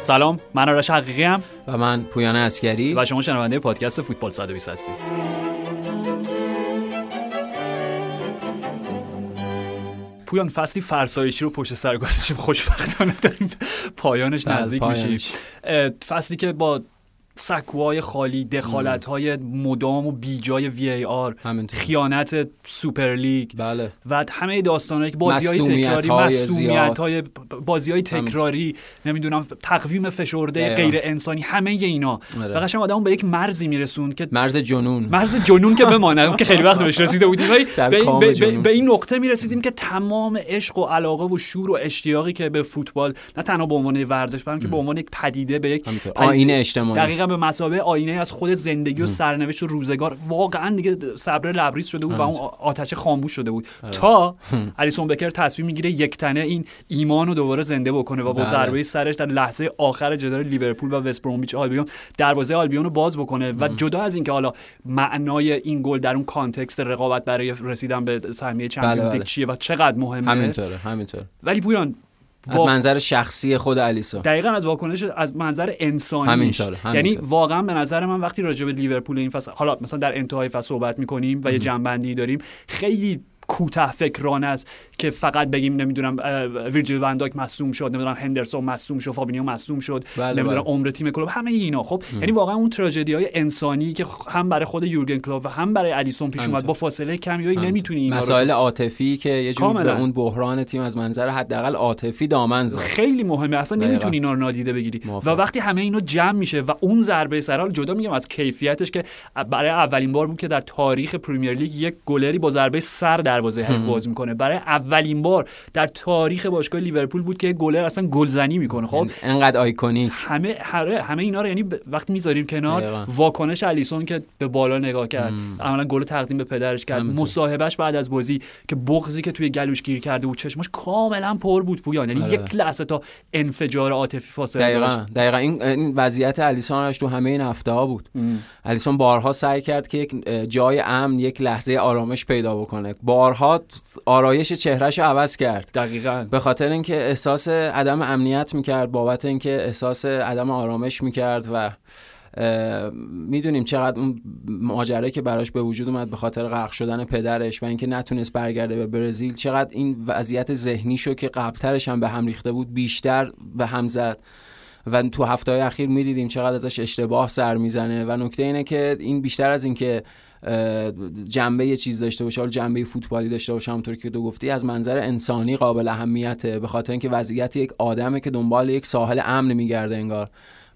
سلام من آرش حقیقی هم و من پویان اسکری و شما شنونده پادکست فوتبال 120 هستید. پویان فصلی فرسایشی رو پشت سر گذاشتیم. خوشبختانه داریم پایانش بله، نزدیک میشیم. فصلی که با سکوهای خالی دخالت های مدام و بیجای VAR خیانت Super League. بله. و همه داستانهایی که بازی های تکراری مصدومیت های بازی های تکراری نمی‌دونم تقویم فشرده غیر انسانی همه اینا. آره. و قشنگ آدمو به یک مرزی میرسوند که مرز جنون. مرز جنون که بمانه. که خیلی وقت بهش رسیده بودیم. به, به, این نقطه می‌رسیدیم که تمام عشق و علاقه و شور و اشتیاقی که به فوتبال نه تنها به عنوان ورزش بلکه به عنوان یک پدیده به یک آینه اجتماعی. به مسابقه آینه از خود زندگی و سرنوشت و روزگار. واقعا دیگه صبر لبریز شده بود و اون آتش خاموش شده بود. آره. تا الیسون بکر تصمیم می‌گیره یک تنه این ایمان رو دوباره زنده بکنه و با بله. ضربه سرش در لحظه آخر جدال لیورپول و وست برومیچ آلبیون دروازه آلبیون رو باز بکنه و جدا از اینکه حالا معنای این گل در اون context رقابت برای رسیدن به سهمیه Champions بله، لیگ بله. چیه و چقدر مهمه. همینطوره همینطوره. ولی پویان از منظر شخصی خود الیسون دقیقا از واکنش از منظر انسانی یعنی واقعا به نظر من وقتی راجع به لیورپول این فصل حالا مثلا در انتهای فصل صحبت می‌کنیم و یه جمع‌بندی داریم خیلی کوتاه فکرانه است. که فقط بگیم نمی‌دونم ویرجیل ون‌دایک مصدوم شد نمی‌دونم هندرسون مصدوم شد فابینیو مصدوم شد بله نمی‌دونم بله. عمر تیم کلوپ همه اینا. خب یعنی واقعا اون تراژدی های انسانی که هم برای خود یورگن کلوپ و هم برای الیسون پیش اومد با فاصله کمی نمی‌تونی اینا مسائل عاطفی که یه جور به اون بحران تیم از منظر حداقل عاطفی دامن زد. خیلی مهمه. اصلا نمی‌تونی اینا رو نادیده بگیری. و وقتی همه اینا جمع میشه و اون ضربه سر جدا میگم از کیفیتش که برای اولین بار بود که در تاریخ Premier League یک گلری با ضربه سر دروازه حریف می‌کنه. برای اولین بار در تاریخ باشگاه لیورپول بود که گلر اصلا گلزنی می‌کنه. خب یعنی انقدر iconic. همه همه, همه اینا رو یعنی وقتی می‌ذاریم کنار واکنش الیسون که به بالا نگاه کرد. عملا گل تقدیم به پدرش کرد. مصاحبهش بعد از بازی که بغضی که توی گلوش گیر کرده بود چشمش کاملا پر بود پویان. یعنی آره. یک لحظه تا انفجار عاطفی فاصله دقیقاً داشت. دقیقاً. این, این وضعیت الیسونش تو همه این هفته ها بود. الیسون بارها سعی کرد که یک جای امن یک لحظه آرامش پیدا بکنه. بارها آرایش چهرهش عوض کرد. دقیقا. به خاطر اینکه احساس عدم امنیت می‌کرد بابت اینکه احساس عدم آرامش می‌کرد و می‌دونیم چقدر اون ماجرایی که براش به وجود اومد به خاطر غرق شدن پدرش و اینکه نتونست برگرده به برزیل چقدر این وضعیت ذهنی شو که قبلترش هم به هم ریخته بود بیشتر به هم زد. و تو هفته های اخیر می‌دیدیم چقدر ازش اشتباه سر می‌زنه. و نکته اینه که این بیشتر از اینکه جنبه یه چیز داشته باشه حالا جنبه فوتبالی داشته باشه همونطور که تو گفتی از منظر انسانی قابل اهمیته به خاطر اینکه وضعیت یک آدمه که دنبال یک ساحل امن میگرده انگار.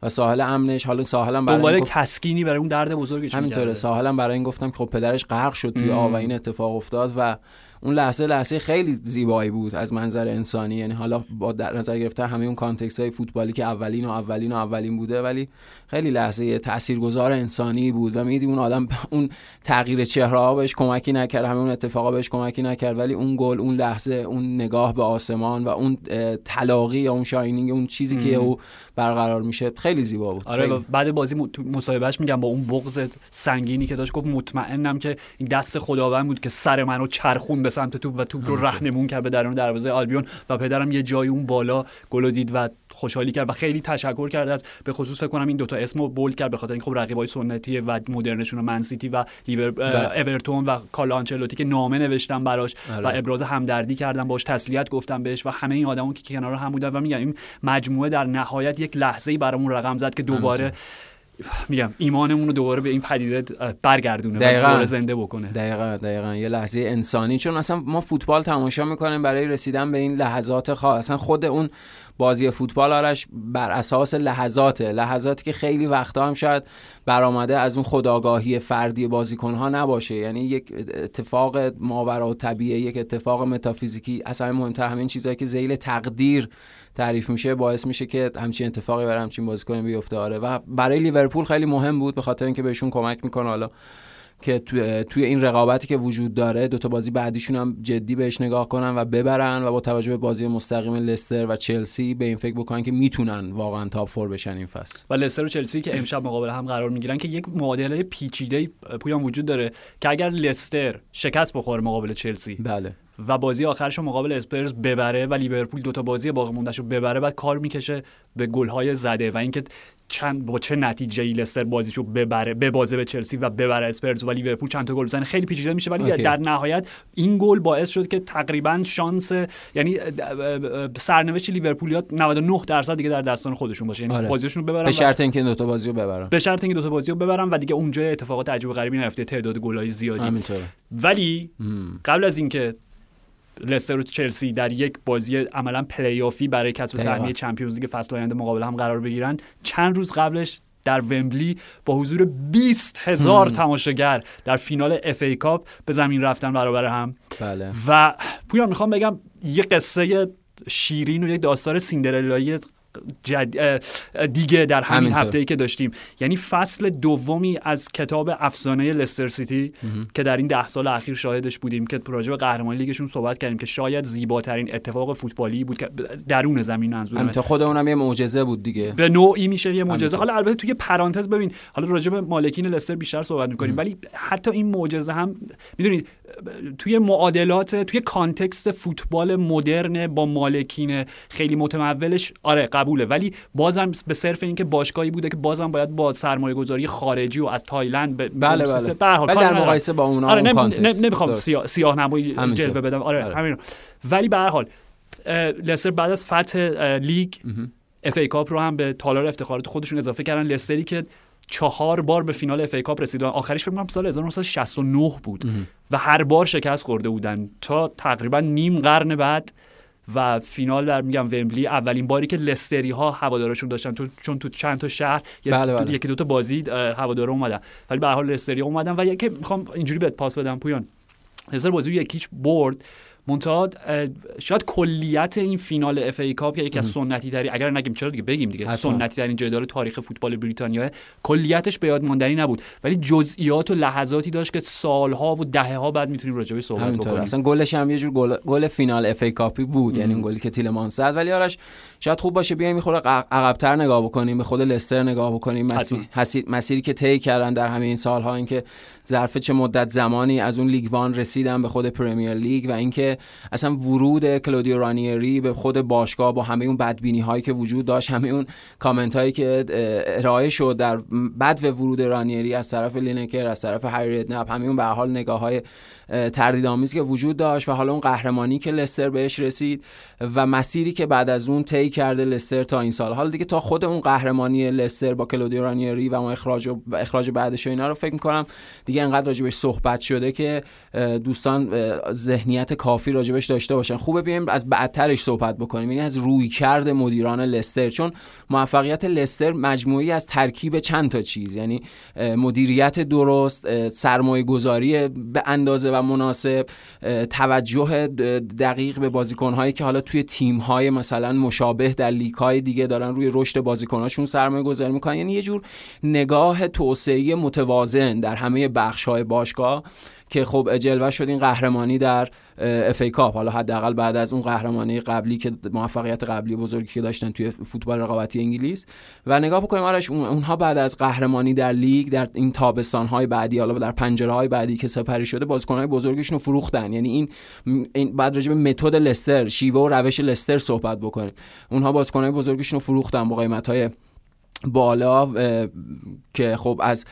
و ساحل امنش حالا ساحلم برای دنبال تسکینی برای اون درد بزرگش همینطوره. ساحلم برای این گفتم که خب پدرش غرق شد توی آب و این اتفاق افتاد و اون لحظه لحظه خیلی زیبایی بود از منظر انسانی. یعنی حالا با در نظر گرفته همه اون کانتکست های فوتبالی که اولین و اولین و اولین بوده ولی خیلی لحظه تاثیرگذار انسانی بود و میدی اون آدم اون تغییر چهره ها بهش کمکی نکرد همه اون اتفاقا بهش کمکی نکرد ولی اون گل اون لحظه اون نگاه به آسمان و اون تلاقی یا اون shining اون چیزی که او برقرار میشه خیلی زیبا بود. آره بعد بازی مصاحبهش میگم با اون بغض سنگینی که داشت گفت مطمئنم که این دست خداوند بود که سر منو چرخون به سمت توپ و توپ رو رهنمون کرد به درون دروازه آلبیون و پدرم یه جای اون بالا گل دید و خوشحالی کرد و خیلی تشکر کرد از به خصوص فکر کنم این دوتا اسم رو bold کرد به خاطر اینکه خب رقیبای سنتی و مدرنشون و Man City و. اورتون و کارلو آنچلوتی که نامه نوشتن براش و آره. ابراز همدردی کردن باش تسلیت گفتم بهش و همه این آدمون که کنار هم بودن و میگم این مجموعه در نهایت یک لحظه‌ای برامون رقم زد که دوباره میگم ایمانمون رو دوباره به این پدیده برگردونه دقیقا. و زنده بکنه دقیقا دقیقا یه لحظه انسانی چون اصلا ما فوتبال تماشا می‌کنیم برای رسیدن به این لحظات خاص اصلا خود اون بازی فوتبال آرش بر اساس لحظاته. لحظاتی که خیلی وقتا هم شاید برآمده از اون خداگاهی فردی بازیکن ها نباشه. یعنی یک اتفاق ماورا و طبیعه یک اتفاق متافیزیکی اصلا مهمتر همین چیزهایی که ذیل تقدیر تعریف میشه باعث میشه که همچین اتفاقی برای همچین بازیکن بیفته. آره. و برای لیورپول خیلی مهم بود به خاطر اینکه بهشون کمک می‌کنه حالا. که توی, توی این رقابتی که وجود داره دو تا بازی بعدیشون هم جدی بهش نگاه کنن و ببرن و با توجه به بازی مستقیم لستر و چلسی به این فکر بکنن که می‌تونن واقعا تاپ فور بشن این فصل. و لستر و چلسی که امشب مقابل هم قرار می‌گیرن که یک معادله پیچیده پویان وجود داره که اگر لستر شکست بخوره مقابل چلسی بله. و بازی آخرش رو مقابل اسپرز ببره و لیورپول دوتا بازی باقی موندهش رو ببره بعد کار می‌کشه به گلهای زده و اینکه چند با چه نتیجه ای لستر بازیشو ببره به بازه به چلسی و ببره اسپرز و لیورپول؟ چند تا گل بزنه. خیلی پیچیده میشه ولی در نهایت این گل باعث شد که تقریبا شانس یعنی سرنوشت لیورپولیات 99 درصد دیگه در دستان خودشون باشه. یعنی آره. بازیشون رو ببرن به شرط اینکه دو تا بازی رو ببرن. به شرط اینکه دو تا بازی رو ببرن و دیگه اونجا اتفاقات عجیب غریبی نیفته. تعداد گلای زیادی. همینطوره. ولی قبل از اینکه لستر و چلسی در یک بازی عملا پلی برای کسب سهمیه Champions League فصل آینده مقابل هم قرار بگیرن. چند روز قبلش در ومبلی با حضور 20 هزار تماشاگر در فینال FA Cup به زمین رفتن برابر هم. بله. و پویان می‌خوام بگم یه قصه شیرین و یک داستان سیندرلایی جد... دیگه در همین هفته ای که داشتیم. یعنی فصل دومی از کتاب افسانه لستر سیتی که در این ده سال اخیر شاهدش بودیم که راجع به قهرمانی لیگشون صحبت کردیم که شاید زیباترین اتفاق فوتبالی بود که درون زمین منظورم. تا خود اونم یه معجزه بود دیگه. به نوعی میشه یه معجزه. حالا البته توی پرانتز ببین حالا راجع به مالکین لستر بیشتر صحبت می‌کنیم ولی حتی این معجزه هم می‌دونید توی معادلات توی context فوتبال مدرن با مالکین خیلی متمولش آره قبوله. ولی بازم به صرف اینکه باشگاهی بوده که بازم باید با سرمایه گذاری خارجی و از تایلند به بله بله. در مقایسه با اونها آره نمی‌خوام سیاه, سیاه نمایی جلوه بدم. آره بله. همین ولی به هر حال لستر بعد از فتح لیگ FA Cup رو هم به تالار افتخارات خودشون اضافه کردن. لستری که چهار بار به فینال FA Cup رسیدن آخرش فکر کنم سال 1969 بود و هر بار شکست خورده بودن تا تقریبا نیم قرن بعد و فینال در میگم ومبلی اولین باری که لستری ها هوادارشون داشتن. چون تو چند تا شهر بله بله. یکی دو تا بازی هوادارا اومدن. ولی به هر حال لستری اومدن. و یکی می‌خوام اینجوری بهت پاس بدم پویان. لستر بازی یک هیچ برد. منتها شاید کلیت این فینال FA Cup یکی از سنتی ترین اگر نگیم چرا دیگه بگیم دیگه؟ سنتی ترین جدال تاریخ فوتبال بریتانیا. کلیتش به یاد ماندنی نبود. ولی جزئیات و لحظاتی داشت که سالها و دهه ها بعد می‌تونیم راجع بهش صحبت بکنیم. اصلا گلش هم یه جور گل, گل فینال FA Cup ی بود. یعنی اون گلی که تیلمان زد. ولی آرش شاید خوب باشه بیایم یه خورده عقبتر نگاه بکنیم به خود لستر نگاه بکنیم. مسیر مسیری که طی کردن در همه این سالها اینکه ظرف چه مدت زمانی از اون League One رسیدن به خود Premier League و اینکه اصلا ورود کلودیو رانیری به خود باشگاه با همه اون بدبینی هایی که وجود داشت همه اون کامنت هایی که ارائه شد در بدو ورود رانیری از طرف لینکر از طرف هری ردنپ همه اون به حال نگاه های تردیدآمیزی که وجود داشت و حالا اون قهرمانی که لستر بهش رسید و مسیری که بعد از اون طی کرده لستر تا این سال. حالا دیگه تا خود اون قهرمانی لستر با کلودیو رانیری و اون اخراج و اخراج بعدش و اینا رو فکر می‌کنم دیگه انقدر راجبش صحبت شده که دوستان ذهنیت کافی راجبش داشته باشن. خوبه بیایم از بعدترش صحبت بکنیم. یعنی از روی کرد مدیران لستر. چون موفقیت لستر مجموعی از ترکیب چند تا چیز. یعنی مدیریت درست سرمایه گذاری به اندازه و مناسب توجه دقیق به بازیکنهایی که حالا توی تیم‌های مثلا مشابه در لیگ‌های دیگه دارن روی رشد بازیکناشون سرمایه گذاری می‌کنن. یعنی یه جور نگاه توسعه متوازن در همه بخش‌های باشگاه. که خب جلوه شد این قهرمانی در اف ای کاپ. حالا حداقل بعد از اون قهرمانی قبلی که موفقیت قبلی بزرگی که داشتن توی فوتبال رقابتی انگلیس. و نگاه بکنیم آرش اونها بعد از قهرمانی در لیگ در این تابستان های بعدی حالا در پنجره های بعدی که سپری شده بازیکن های بزرگشون رو فروختن. یعنی این این بعد راجع به متد لستر شیوه و روش لستر صحبت بکنیم. اونها بازیکن های بزرگشون رو فروختن با قیمت های بالا که خب از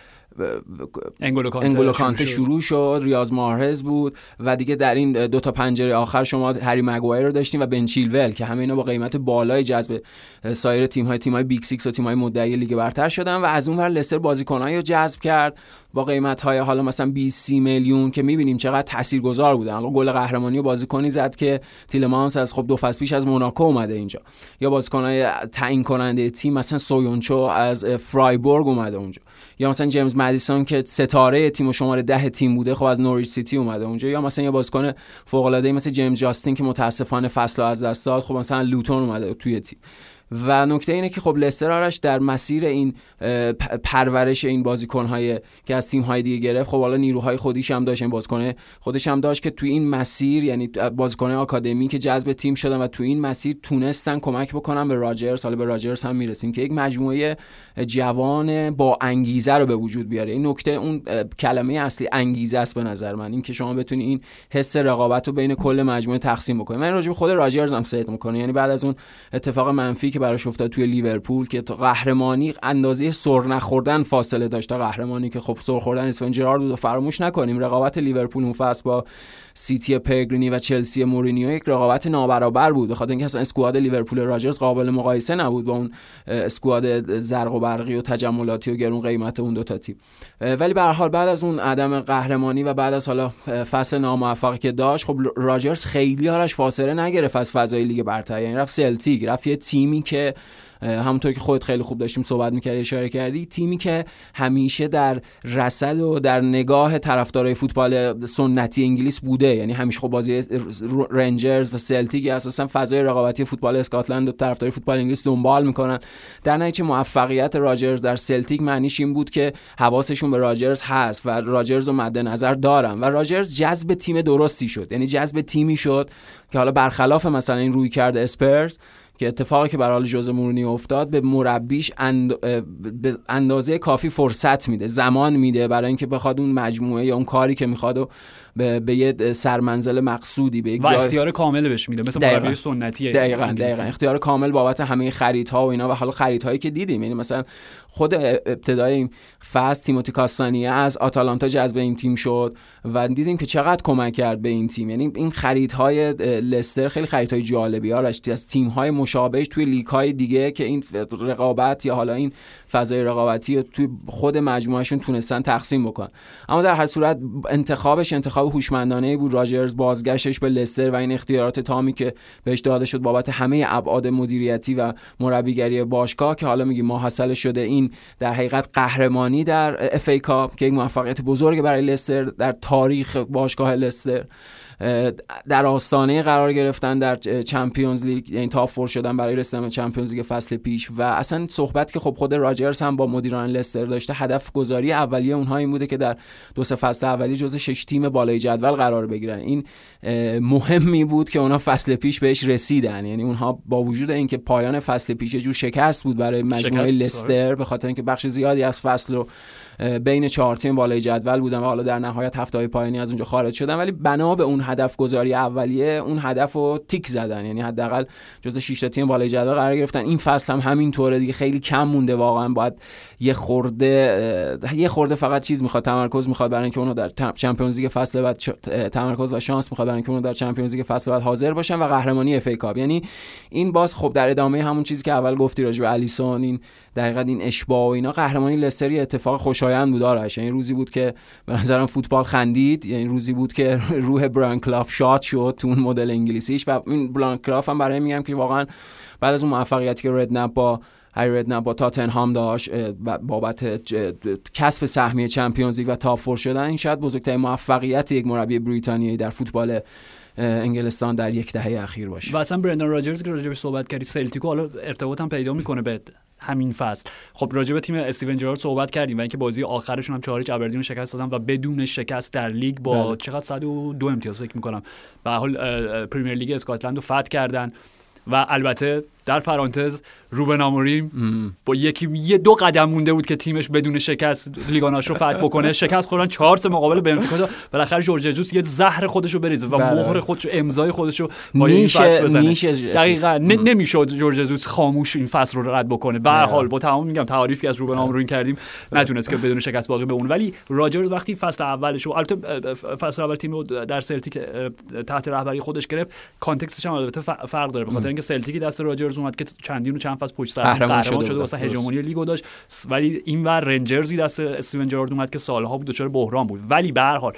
انگولو کانته شروع شد. ریاض مارهز بود و دیگه در این دو تا پنجره آخر شما هری مگوایر رو داشتین و بن چیلول که همه اینا با قیمت بالای جذب سایر تیم های تیم های Big Six و تیم های مدعی لیگ برتر شدن و از اون ور لستر بازیکنایی رو جذب کرد با قیمت های حالا مثلا 20 30 میلیون که می‌بینیم چقدر تاثیرگذار بودن. حالا گل قهرمانی و بازیکنی زد که تیلمانس از خب دو فصل پیش از موناکو اومده اینجا. یا بازیکنای تعیین کننده تیم مثلا سویونچو از فرایبورگ اومده اونجا. یا مثلا جیمز مدیسون که ستاره تیم و شماره ده تیم بوده خب از نوریچ سیتی اومده اونجا. یا مثلا یه بازیکن فوق العاده مثل جیمز جاستین که متاسفانه فصل از دست داد خب مثلا لوتون اومده توی تیم. و نکته اینه که خب لستر آرش در مسیر این پرورش این بازیکنهای که از تیم‌های دیگه گرفت خب حالا نیروهای خودیش هم داشت این بازیکن خودش هم داشت که توی این مسیر یعنی بازیکن آکادمی که جذب تیم شدن و توی این مسیر تونستن کمک بکنن به راجرز. حالا به راجرز هم می‌رسیم که یک مجموعه جوان با انگیزه رو به وجود بیاره. این نکته اون کلمه اصلی انگیزه است به نظر من. این که شما بتونی این حس رقابت رو بین کل مجموعه تقسیم بکنی. من راجع به خود راجرز هم صحبت می‌کنه یعنی بعد از اون اتفاق منفی براش افتاد توی لیورپول که قهرمانی اندازه سر نخوردن فاصله داشت. تا قهرمانی که خب سر خوردن استیون جرارد بود و فراموش نکنیم رقابت لیورپول اون فصل با سیتی پگرینی و چلسی مورینیو یک رقابت نابرابر بود. بخاطر اینکه اصلا squad لیورپول راجرز قابل مقایسه نبود با اون squad زرق و برقی و تجملاتی و گرون قیمت اون دو تا تیم. ولی به حال بعد از اون عدم قهرمانی و بعد از حالا فصل ناموفقی که داشت خب راجرز خیلی هاش فاصله نگرفت از فضای لیگ برتر. یعنی رفت سلتیک رفت یه تیمی که همونطور که خودت خیلی خوب داشتیم صحبت می‌کردی اشاره کردی تیمی که همیشه در رصد و در نگاه طرفدارای فوتبال سنتی انگلیس بوده. یعنی همیشه خب بازی رنجرز و سلتیک اساسا فضای رقابتی فوتبال اسکاتلند و طرفدارای فوتبال انگلیس دنبال می‌کنن. در نتیجه موفقیت راجرز در سلتیک معنیش این بود که حواسشون به راجرز هست و راجرز رو مد نظر دارن و راجرز جذب تیم درستی شد. یعنی جذب تیمی شد که حالا برخلاف مثلا این روی کرده اسپرز که اتفاقی که برای جوز مورینیو افتاد به مربیش اند... به اندازه کافی فرصت میده زمان میده برای اینکه بخواد اون مجموعه یا اون کاری که می‌خواد و به, به یه سرمنزل مقصودی به یک و اختیار کامل بهش میده مثل مربی سنتی دقیقاً دقیقاً. اختیار کامل بابت همه خریدها و اینا و حالا خریدهایی که دیدیم. یعنی مثلا خود ابتدای این فصل تیموتی کاستانیه از آتالانتا جذب این تیم شد و دیدیم که چقدر کمک کرد به این تیم. یعنی این خریدهای لستر خیلی خریدهای جالبی. ها از تیم‌های مشابهش توی لیگ‌های دیگه که این رقابت یا حالا این فضای رقابتی توی خود مجموعهشون تونستن تقسیم بکن اما در هر صورت انتخابش انتخاب هوشمندانه بود. راجرز بازگشتش به لستر و این اختیارات تامی که بهش داده شد بابت همه ابعاد مدیریتی و مربیگری باشگاه که حالا میگی ماحصل شده این در حقیقت قهرمانی در FA Cup که یک موفقیت بزرگ برای لستر در تاریخ باشگاه لستر. در آستانه قرار گرفتن در Champions League یعنی top four شدن برای رسیدن به Champions League فصل پیش و اصلا صحبت که خب خود راجرز هم با مدیران لستر داشته هدف گذاری اولیه اونها این بوده که در دو سه فصل اولی جزو شش تیم بالای جدول قرار بگیرن. این مهمی بود که اونها فصل پیش بهش رسیدن. یعنی اونها با وجود اینکه پایان فصل پیش جور شکست بود برای مجموعه لستر به خاطر اینکه بخش زیادی از فصل رو بین چهار تیم بالای جدول بودن و حالا در نهایت هفته پایانی از اونجا خارج شدن. ولی بنا به اون هدف گذاری اولیه اون هدف رو تیک زدن. یعنی حداقل جز 6 تیم بالای جدول قرار گرفتن. این فصل هم همین طوره دیگه. خیلی کم مونده واقعا. باید یه خورده یه خورده فقط چیز می‌خواد تمرکز می‌خواد برای اینکه اونو در Champions League فصل بعد تمرکز و شانس می‌خواد برای اینکه اونو در Champions League فصل بعد حاضر باشن و قهرمانی FA یعنی این باز خب در ادامه همون چیزی که اول گفتی راجع به الیسون این دقیقا این اشباع و اینا قهرمانی لستری اتفاق خوشایند بود آرش یعنی روزی بود که به نظرم فوتبال خندید. یعنی روزی بود که روح برایان کلاف شاد شد تو اون مدل انگلیسیش و این برایان کلاف هم برای میگم که واقعا بعد از اون موفقیتی که ردنپ با هری ردنپ با تاتنهام داشت بابت کسب سهمیه Champions League و top four شدن این شاید بزرگترین موفقیت یک مربی بریتانیایی در فوتبال انگلستان در یک دهه اخیر باشه. و اصلا برندن راجرز که راجبش صحبت کردی سلتیکو حالا ارتباط هم پیدا می‌کنه به همین فصل. خب راجع به تیم استیون جرارد صحبت کردیم و اینکه بازی آخرشون هم چهار هیچ ابردین رو شکست دادن و بدون شکست در لیگ با بله. چقدر 102 امتیاز فکر می‌کنم. به حال Premier League اسکاتلند رو فتح کردن و البته در پرانتز روبن آموریم با یکی یه دو قدم مونده بود که تیمش بدون شکست لیگا نوش رو فتح بکنه. شکست خوردن چهار سه مقابل بنفیکا بالاخره جورج جسوس یه زهر خودش رو بریزه و بله. مهر خودش رو امضای خودش رو با این فصل بزنه. دقیقاً. نمی‌شد جورج جسوس خاموش این فصل رو رد بکنه. به هر حال با تمام میگم تعریفی از روبن آموریم کردیم. نتونست که بدون شکست باقی بمونه. ولی راجرز وقتی فصل اولش رو البته فصل اول تیم در سلتیک تحت رهبری خودش گرفت. context ش هم البته فرق داره. به خاطر اینکه سلتیک دست راجرز اومد که چندین و چند فصل پشت سر قهرمان شده, شده واسه هژمونی لیگو داشت. ولی این ور رنجرزی دست استیون جرارد اومد که سالها بود دچار بحران بود. ولی به هر حال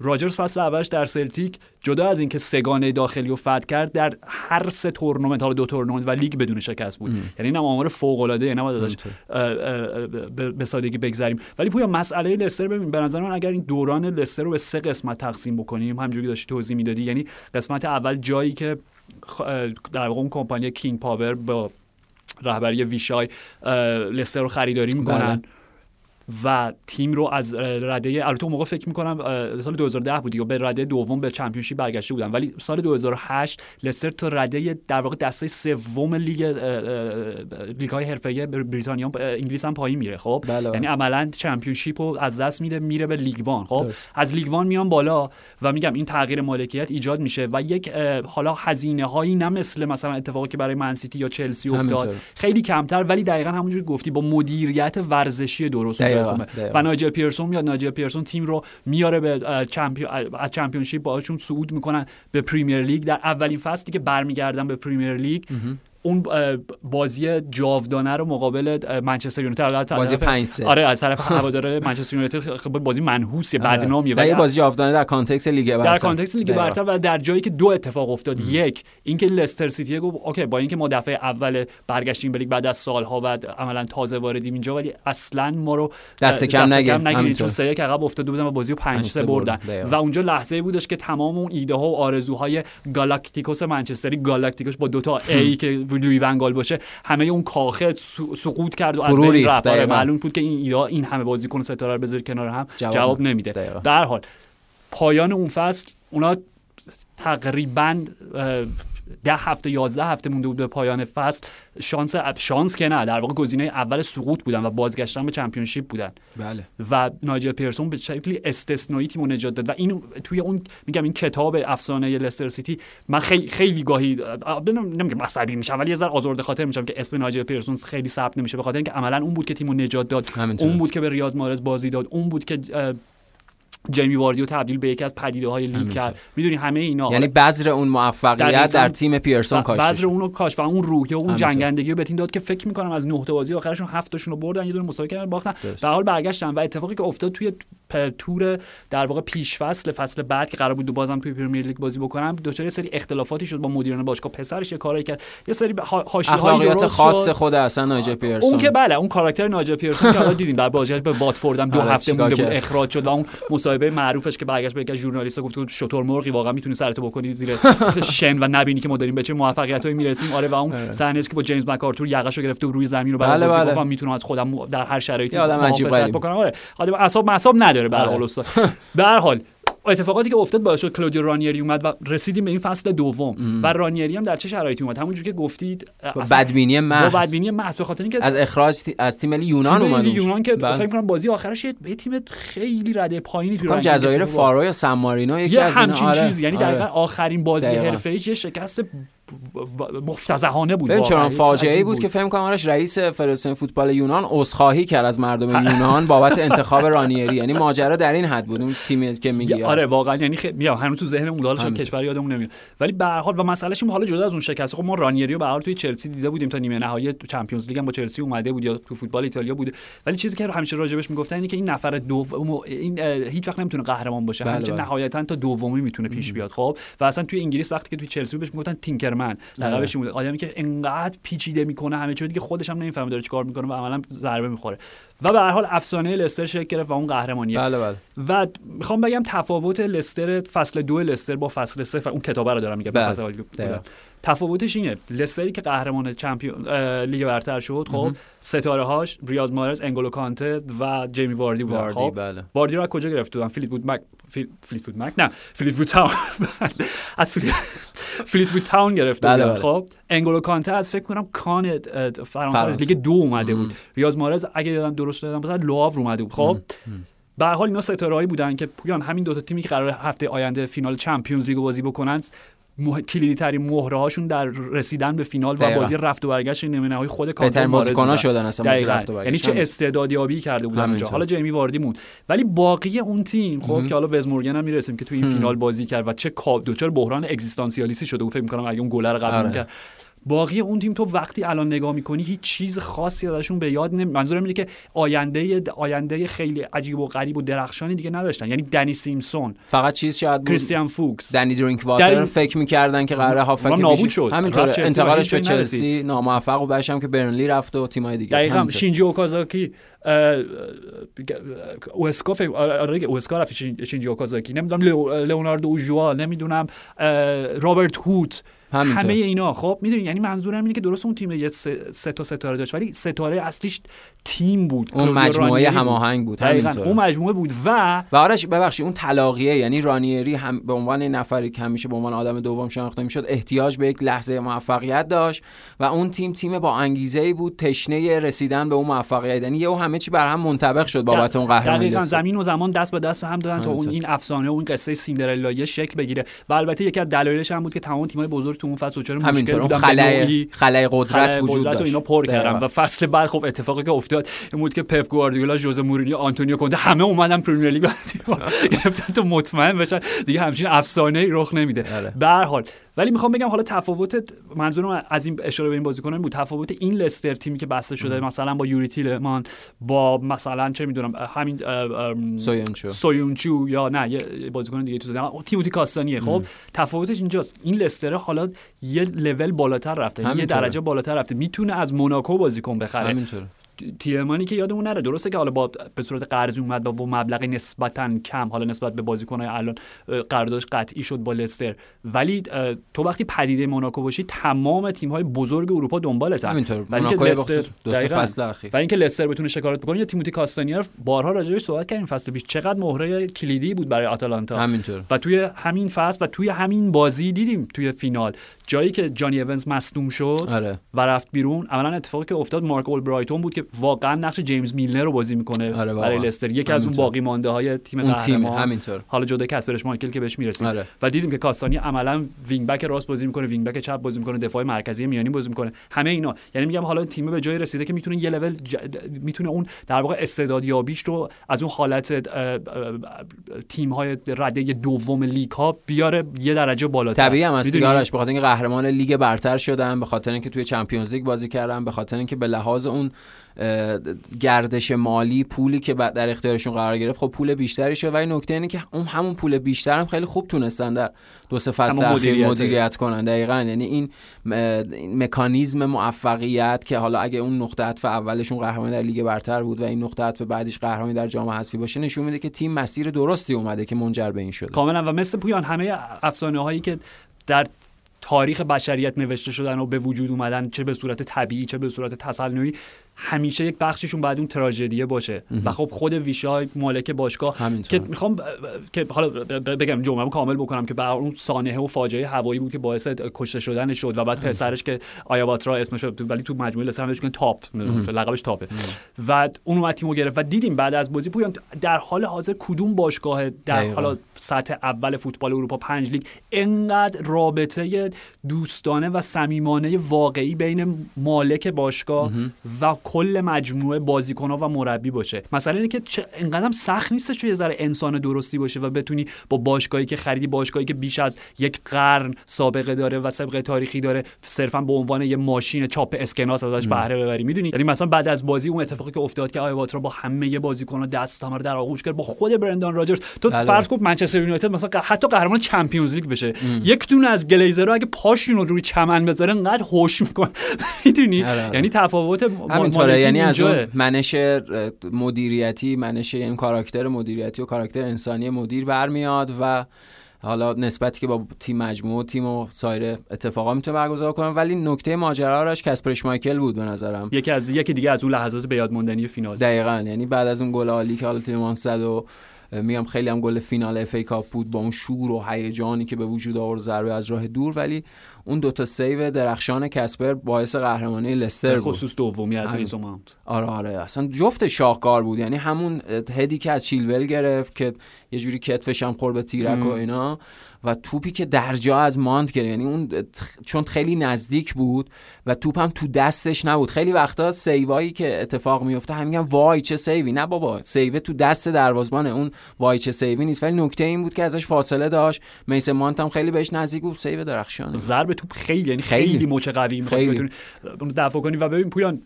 راجرز فصل اولش در سلتیک جدا از اینکه سه‌گانه داخلی رو فتح کرد در هر سه تورنمنت حالا دو تورنمنت و لیگ بدون شکست بود. یعنی این آمار فوق العاده یعنی نباید به سادگی بگذریم. ولی پویا مسئله لستر ببین به نظر من اگر این دوران لستر رو به سه قسمت تقسیم بکنیم همونجوری داشتی توضیح می‌دادی یعنی قسمت اول جایی که در واقع اون کمپانی کینگ پاور با رهبری ویشای لستر رو خریداری می‌کنن بله. و تیم رو از رده البته موقع فکر می‌کنم سال 2010 بود دیگه به رده دوم به چمپیونشیپ برگشته بودن ولی سال 2008 لستر تا رده در واقع دسته سوم لیگ لیگ های حرفه‌ای بریتانیا انگلیس هم پایین میره خب؟ بله. یعنی عملا چمپیونشیپ رو از دست میده میره به لیگ وان خب؟ از لیگ وان میان بالا و میگم این تغییر مالکیت ایجاد میشه و یک حالا هزینه هایی نه مثل مثلا اتفاقی که برای منسیتی یا چلسی افتاد. خیلی کمتر ولی دقیقا همونجوری گفتی با مدیریت ورزشی درست. و نایجل پیرسون میاد نایجل پیرسون تیم رو میاره به چمپیون از چمپیونشیپ باهاشون صعود می‌کنن به پریمیر لیگ. در اولین فصلی که برمیگردن به پریمیر لیگ اون بازی جاودانه رو مقابل منچستر یونایتد. بازی 5 آره از طرف هوادار منچستر یونایتد خب بازی منحوسه بدنامیه. و یه بازی جاودانه در context لیگ برتر. در context لیگ برتر و در جایی که دو اتفاق افتاد. ام. یک اینکه لستر سیتی گفت okay با اینکه ما دفعه اول برگشتیم به لیگ بعد از سالها و عملا تازه واردیم اینجا ولی اصلا ما رو دست کم نگیریم. چون سه یک عقب افتاده بودن و بازی رو 5 3 بردن. و اونجا لحظه بودش که تمام اون ایده ها و آرزوهای گالاکتیکوس منچستری گالاکتیکوس با دو تا ای که لوی ونگال باشه همه اون کاخه سقوط کرد و از بین رفت. آره، معلوم بود که این این همه بازیکن ستاره رو بذاری کنار هم جواب, جواب نمیده. در حال پایان اون فصل اونا تقریبا ده هفته یازده هفته مونده بود به پایان فصل. شانس شانس که نه در واقع گزینه اول سقوط بودن و بازگشتن به چمپیونشیپ بودن. بله. و نایجل پیرسون به شکلی استثنایی تیمو نجات داد. و این توی اون میگم این کتاب افسانه لستر سیتی من خیلی خیلی گاهی نمیگم عصبی میشم ولی یه ذره آزرده خاطر میشم که اسم نایجل پیرسون خیلی ثبت نمیشه به خاطر اینکه عملا اون بود که تیمو نجات داد. همینطور. اون بود که به ریاض مارز بازی داد. اون بود که جیمی واردیو تبدیل به یکی از پدیده های لیگ کرد. می‌دونی همه اینا یعنی بذر اون موفقیت در تیم پیرسون کاش بذر اونو کاش و اون روحیه اون جنگندگی رو به تیم داد که فکر می‌کنم از نه تا بازی آخرشون هفتاشون رو بردن یه دونه مساوی کردن باختن. به حال برگشتن و اتفاقی که افتاد توی تور در واقع پیش فصل فصل بعد که قرار بود دو بازم توی پرمیر لیگ بازی بکنم دچار سری اختلافاتی شد با مدیران باشگاه. پسرش یه کاری کرد. یه سری حاشیه‌های خاص خود اصلا ناجی پیرسون. اون که بله اون کاراکتر ناجی پیرسون که حالا دیدیم. در بازی به واتفورد هم دو هفته مونده بود اخراج شد و اون مصاحبه معروفش که برگشت به یک ژورنالیست گفت تو شطور مرغی واقعا می‌تونی سرتو بکنی زیر شن و نبینی که ما داریم به چه موفقیتایی می‌رسیم. آره و اون صحنه که با جیمز مکارتور یقشو گرفته روی زمین رو بله بله. گفت می‌تونم از خودم در هر شرایطی محافظت بکنم. آره. آدم اعصاب معصاب نداره به هر حال به هر حال اتفاقاتی که افتاد باعث شد کلودیو رانیری اومد و رسیدیم به این فصل دوم. ام. و رانیری هم در چه شرایطی اومد؟ همونجوری که گفتید بدبینی محض. بدبینی محض به خاطر اینکه از اخراج تی... از تیم ملی یونان تیم اومد یونان که فکر کنم بازی آخرش به تیم خیلی رده پایینی تو جزایر فارو یا سن مارینو یکی از همچین آره. چیزی. یعنی آره. دقیقا آخرین بازی حرفه‌ای شکست مفتزهانه بود ببین چرا فاجعه ای بود, که فکر کنم آرش رئیس فدراسیون فوتبال یونان عذرخواهی کرد از مردم یونان بابت انتخاب رانیری. یعنی ماجرا در این حد بود اون تیمی که میگی. آره واقعا. یعنی خیلی میام هنوز تو ذهنمون دالش کشور یادمون نمیاد. ولی به هر حال و مسئلهش حالا جدا از اون شکست خب ما رانیری رو به هر حال توی چلسی دیده بودیم تا نیمه نهایی چمپیونز لیگ هم با چلسی اومده بود یا تو فوتبال ایتالیا بود ولی چیزی که همیشه راجبش می‌گفتن اینه که این نفر دوم این هیچ وقت نمی‌تونه قهرمان باشه. بله همیشه بله. نهایتا تا دومی می‌تونه پیش بیاد. خب؟ و اصلا توی انگلیس وقتی که توی چلسی بهش می‌گفتن تینکرمن لقبش بود. آدمی که انقدر پیچیده می‌کنه همه چیز دیگه خودش هم نمی‌فهمه داره چیکار می‌کنه و عملا ضربه می‌خوره. و به هر حال افسانه لستر شکل گرفت و اون قهرمانیه. بله بله. و می‌خوام بگم تفاوت لستر فصل دو لستر با فصل سه اون کتابه رو دارم میگم بله. تفاوتش اینه. لستری که قهرمان چمپیون لیگ برتر شد خب ستاره هاش ریاض مارز انگولو کانته و جیمی واردی بودن واردی خب بله. واردی رو از کجا گرفته بودن فلیت بود. مک فیل... فلیت بود مک نه فلیت بود تاون از فلیت فلیت بود تاون گرفته بله بودن بله. خب انگولو کانته از فکر کنم کان فرانسه از لیگ دو اومده بود. ریاض مارز اگه یادم درست دادم مثلا لواو اومده بود. خب به هر حال اینا ستارهایی بودن که پویان همین دو تا تیمی که قراره هفته آینده فینال چمپیونز لیگ بازی بکنن مح... کلیدی ترین مهره هاشون در رسیدن به فینال و دقیقا. بازی رفت و برگشت نیمه نهایی خود کانتر بازیکن‌ها. شدن اصلا. رفت و برگشت. یعنی چه. استعدادیابی کرده بودن اونجا. حالا جیمی واردی موند ولی باقی اون تیم خب که حالا وز مورگن هم می‌رسیم که تو این فینال بازی کرد و چه کاب دوچار بحران اگزیستانسیالیستی شده بود فکر می‌کنم اگه اون گلر قبول آره. باقی اون تیم تو وقتی الان نگاه می‌کنی هیچ چیز خاصی ازشون به یاد نمی منظورم اینه که آینده آینده خیلی عجیب و غریب و درخشانی دیگه نداشتن یعنی دنی سیمسون فقط چیز شاید کریستیان فوکس دنی درینک واتر دنی- فکر می‌کردن که قراره هافک نابود. شد. همینطور انتقالش به چلسی ناموفق و بعدش هم که برنلی رفت و تیم‌های دیگه دقیقا. شینجی اوکازاکی اوسکا فکر آره اوسکا رفت شینجی اوکازاکی نمی‌دونم لئوناردو اوژوا نمی‌دونم رابرت هوت همه اینا. خب می‌دونی یعنی منظورم اینه که درست اون تیم یه سه, تا ستاره داشت ولی ستاره اصلیش تیم بود. اون مجموعه هماهنگ بود همینطور اون مجموعه بود و و آرش ببخشید اون تلاقیه یعنی رانیری هم به عنوان نفری که همیشه به عنوان آدم دوم شناخته می‌شد احتیاج به یک لحظه موفقیت داشت و اون تیم تیم با انگیزه ای بود تشنه رسیدن به اون موفقیت. یعنی یهو همه چی بر هم منطبق شد بابت اون قهرمانی دقیقاً زمین و زمان دست به دست هم دادن تا اون این افسانه اون قصه سیندرلا شکل بگیره. و البته یکی از دلایلش هم بود که تمام تیم‌های بزرگ تو اون فصل دچار مشکل بودن خلای خلای قدرت وجود داشت. اینا پر کردن و فصل بعد خب اتفاقی که افتاد این بود که پپ گواردیولا ژوزه مورینیو آنتونیو کونته همه اومدن پرمیر لیگ گرفتن تو مطمئن بشن. دیگه همچین افسانه ای رخ نمیده. آره. به هر حال ولی می‌خوام بگم حالا تفاوت منظورم از این اشاره به این بازیکنان بود. تفاوت این لستر تیمی که بسته شده مثلا با یوری تیلمان با مثلا چه می‌دونم همین سویونچو. سویونچو یا نه یه بازیکن دیگه تو زدن تیموتی کاستانیه. خب تفاوتش اینجاست. این لستر حالا یه لول بالاتر رفته یه درجه بالاتر رفته. می‌تونه از موناکو بازیکن بخره. همینطور تیلمانی که یادمون نره. درسته که حالا با به صورت قرضی اومد با, مبلغی نسبتا کم. حالا نسبت به بازیکن‌های الان قراردادش قطعی شد با لستر. ولی تو وقتی پدیده موناکو باشی تمام تیم‌های بزرگ اروپا دنبالت همینطور. ولی اینکه لستر دو فصل اخیر. و اینکه لستر بتونه شکارت بکنه یا تیموتی کاستانیا رو بارها راجعش صحبت کردیم. فصل پیش چقدر مهره کلیدی بود برای آتالانتا. همینطور. و توی همین فصل و توی همین بازی دیدیم توی فینال. جایی که جانی اونز مصدوم شد آره. و رفت بیرون اولا اتفاقی که افتاد مارک آلبرایتون بود که واقعا نقش جیمز میلنر رو بازی می‌کنه آره برای لستر. یکی از اون باقی مانده های تیم قهرمان. همینطور. حالا جدا کسپر اشمایکل که بهش می‌رسیم. آره. و دیدیم که کاستانیا عملا wing back راست بازی می‌کنه wing back چپ بازی می‌کنه دفاع مرکزی میانی بازی می‌کنه. همه اینا. یعنی میگم حالا تیم به جایی رسیده که می‌تونه یه لول ج... می‌تونه اون در واقع استعدادیابیش رو از اون حالت تیم های رده دوم لیگ ها بیاره یه درجه بالاتر. طبیعی هم است به خاطر اینکه قهرمان لیگ برتر شدن به خاطر اینکه توی چمپیونز لیگ بازی کردن به خاطر اینکه به لحاظ اون گردش مالی پولی که در اختیارشون قرار گرفت خب پول بیشتری شد. ولی نکته اینه که اون همون پول بیشتر هم خیلی خوب تونستن در دو سه فصل اخیر مدیریت. کنن. دقیقا. یعنی این مکانیزم موفقیت که حالا اگه اون نقطه عطف اولشون قهرمانی در لیگ برتر بود و این نقطه عطف بعدش قهرمانی در جام حذفی باشه نشون میده که تیم مسیر درستی اومده که منجر به این شده. کاملا. و مثل پویان همه افسانه هایی که در تاریخ بشریت نوشته شدن و به وجود اومدن چه به صورت طبیعی چه به صورت تصنعی همیشه یک بخششون بعد اون تراژدیه باشه. و خب خود ویشای مالک باشگاه که می‌خوام که حالا بگم جمله کامل بکنم که بر اون سانحه و فاجعه هوایی بود که باعث کشته شدن شد و بعد پسرش که آیاباترا اسمش ولی تو مجموعه لسر همش تاپ. لقبش تاپه. و اون اومد تیمو گرفت و دیدیم بعد از بازی پویان در حال حاضر کدوم باشگاه در حالا سطح اول فوتبال اروپا پنج لیگ انقدر رابطه دوستانه و صمیمانه واقعی بین مالک باشگاه و کل مجموعه بازیکن‌ها و مربی باشه. مثلا اینه که انقدر سخت نیستش یه ذره انسان درستی باشه و بتونی با باشگاهی که خریدی باشگاهی که بیش از یک قرن سابقه داره و سابقه تاریخی داره صرفا به عنوان یه ماشین چاپ اسکناس ازش بهره ببری. می‌دونی؟ یعنی مثلا بعد از بازی اون اتفاقی که افتاد که آیا با همه بازیکن‌ها دست هم در آغوش کرد با خود برندان راجرز. تو بله. فرض کن منچستر یونایتد مثلا حتی قهرمان چمپیونز لیگ بشه. یک دونه از گلیزرها اگه پاشون رو روی چمن بذاره انقدر خوش می‌کنه. می‌دونی؟ آره. یعنی تفاوت همینطوره یعنی از اون منش مدیریتی منش این کاراکتر مدیریتی و کاراکتر انسانی مدیر برمیاد و حالا نسبتی که با تیم مجموعه تیم و سایر اتفاقا می‌تونه برگزار کنه. ولی نکته ماجرا راش کسپرش مایکل بود به نظرم. یکی از یکی دیگه از اون لحظات به یاد ماندنی فینال. دقیقا. یعنی بعد از اون گل عالی که حالا تیم زد و میگم خیلی هم گل فینال FA Cup بود با اون شور و هیجانی که به وجود آورد ضربه از راه دور. ولی اون دوتا save درخشان کسپر باعث قهرمانی لستر بود. خصوص دومی از میسون مانت آره آره. اصلا جفت شاهکار بود. یعنی همون هدی که از چیلول گرفت که یه جوری کتفش هم خورد به تیرک و اینا و توپی که در جا از مانت کرد یعنی اون چون خیلی نزدیک بود و توپ هم تو دستش نبود. خیلی وقتا save ایی که اتفاق میفته هم میگن وای چه save ی. نه بابا save تو دست دروازبانه اون وای چه save ی نیست. ولی نکته این بود که ازش فاصله داشت. میسون مانت هم خیلی بهش نزدیک بود. save درخشانه. ضرب توپ خیلی یعنی خیلی, خیلی مچ قوی می‌خواد دفاع کنی و ببین پویان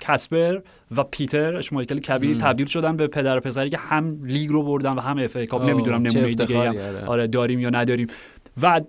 کسپر و پیتر اشمایکل کبیر تبدیل شدن به پدر و پسری که هم لیگ رو بردن و هم FA Cup. نمی‌دونم نمونه دیگه هم. آره. آره داریم یا نداریم. و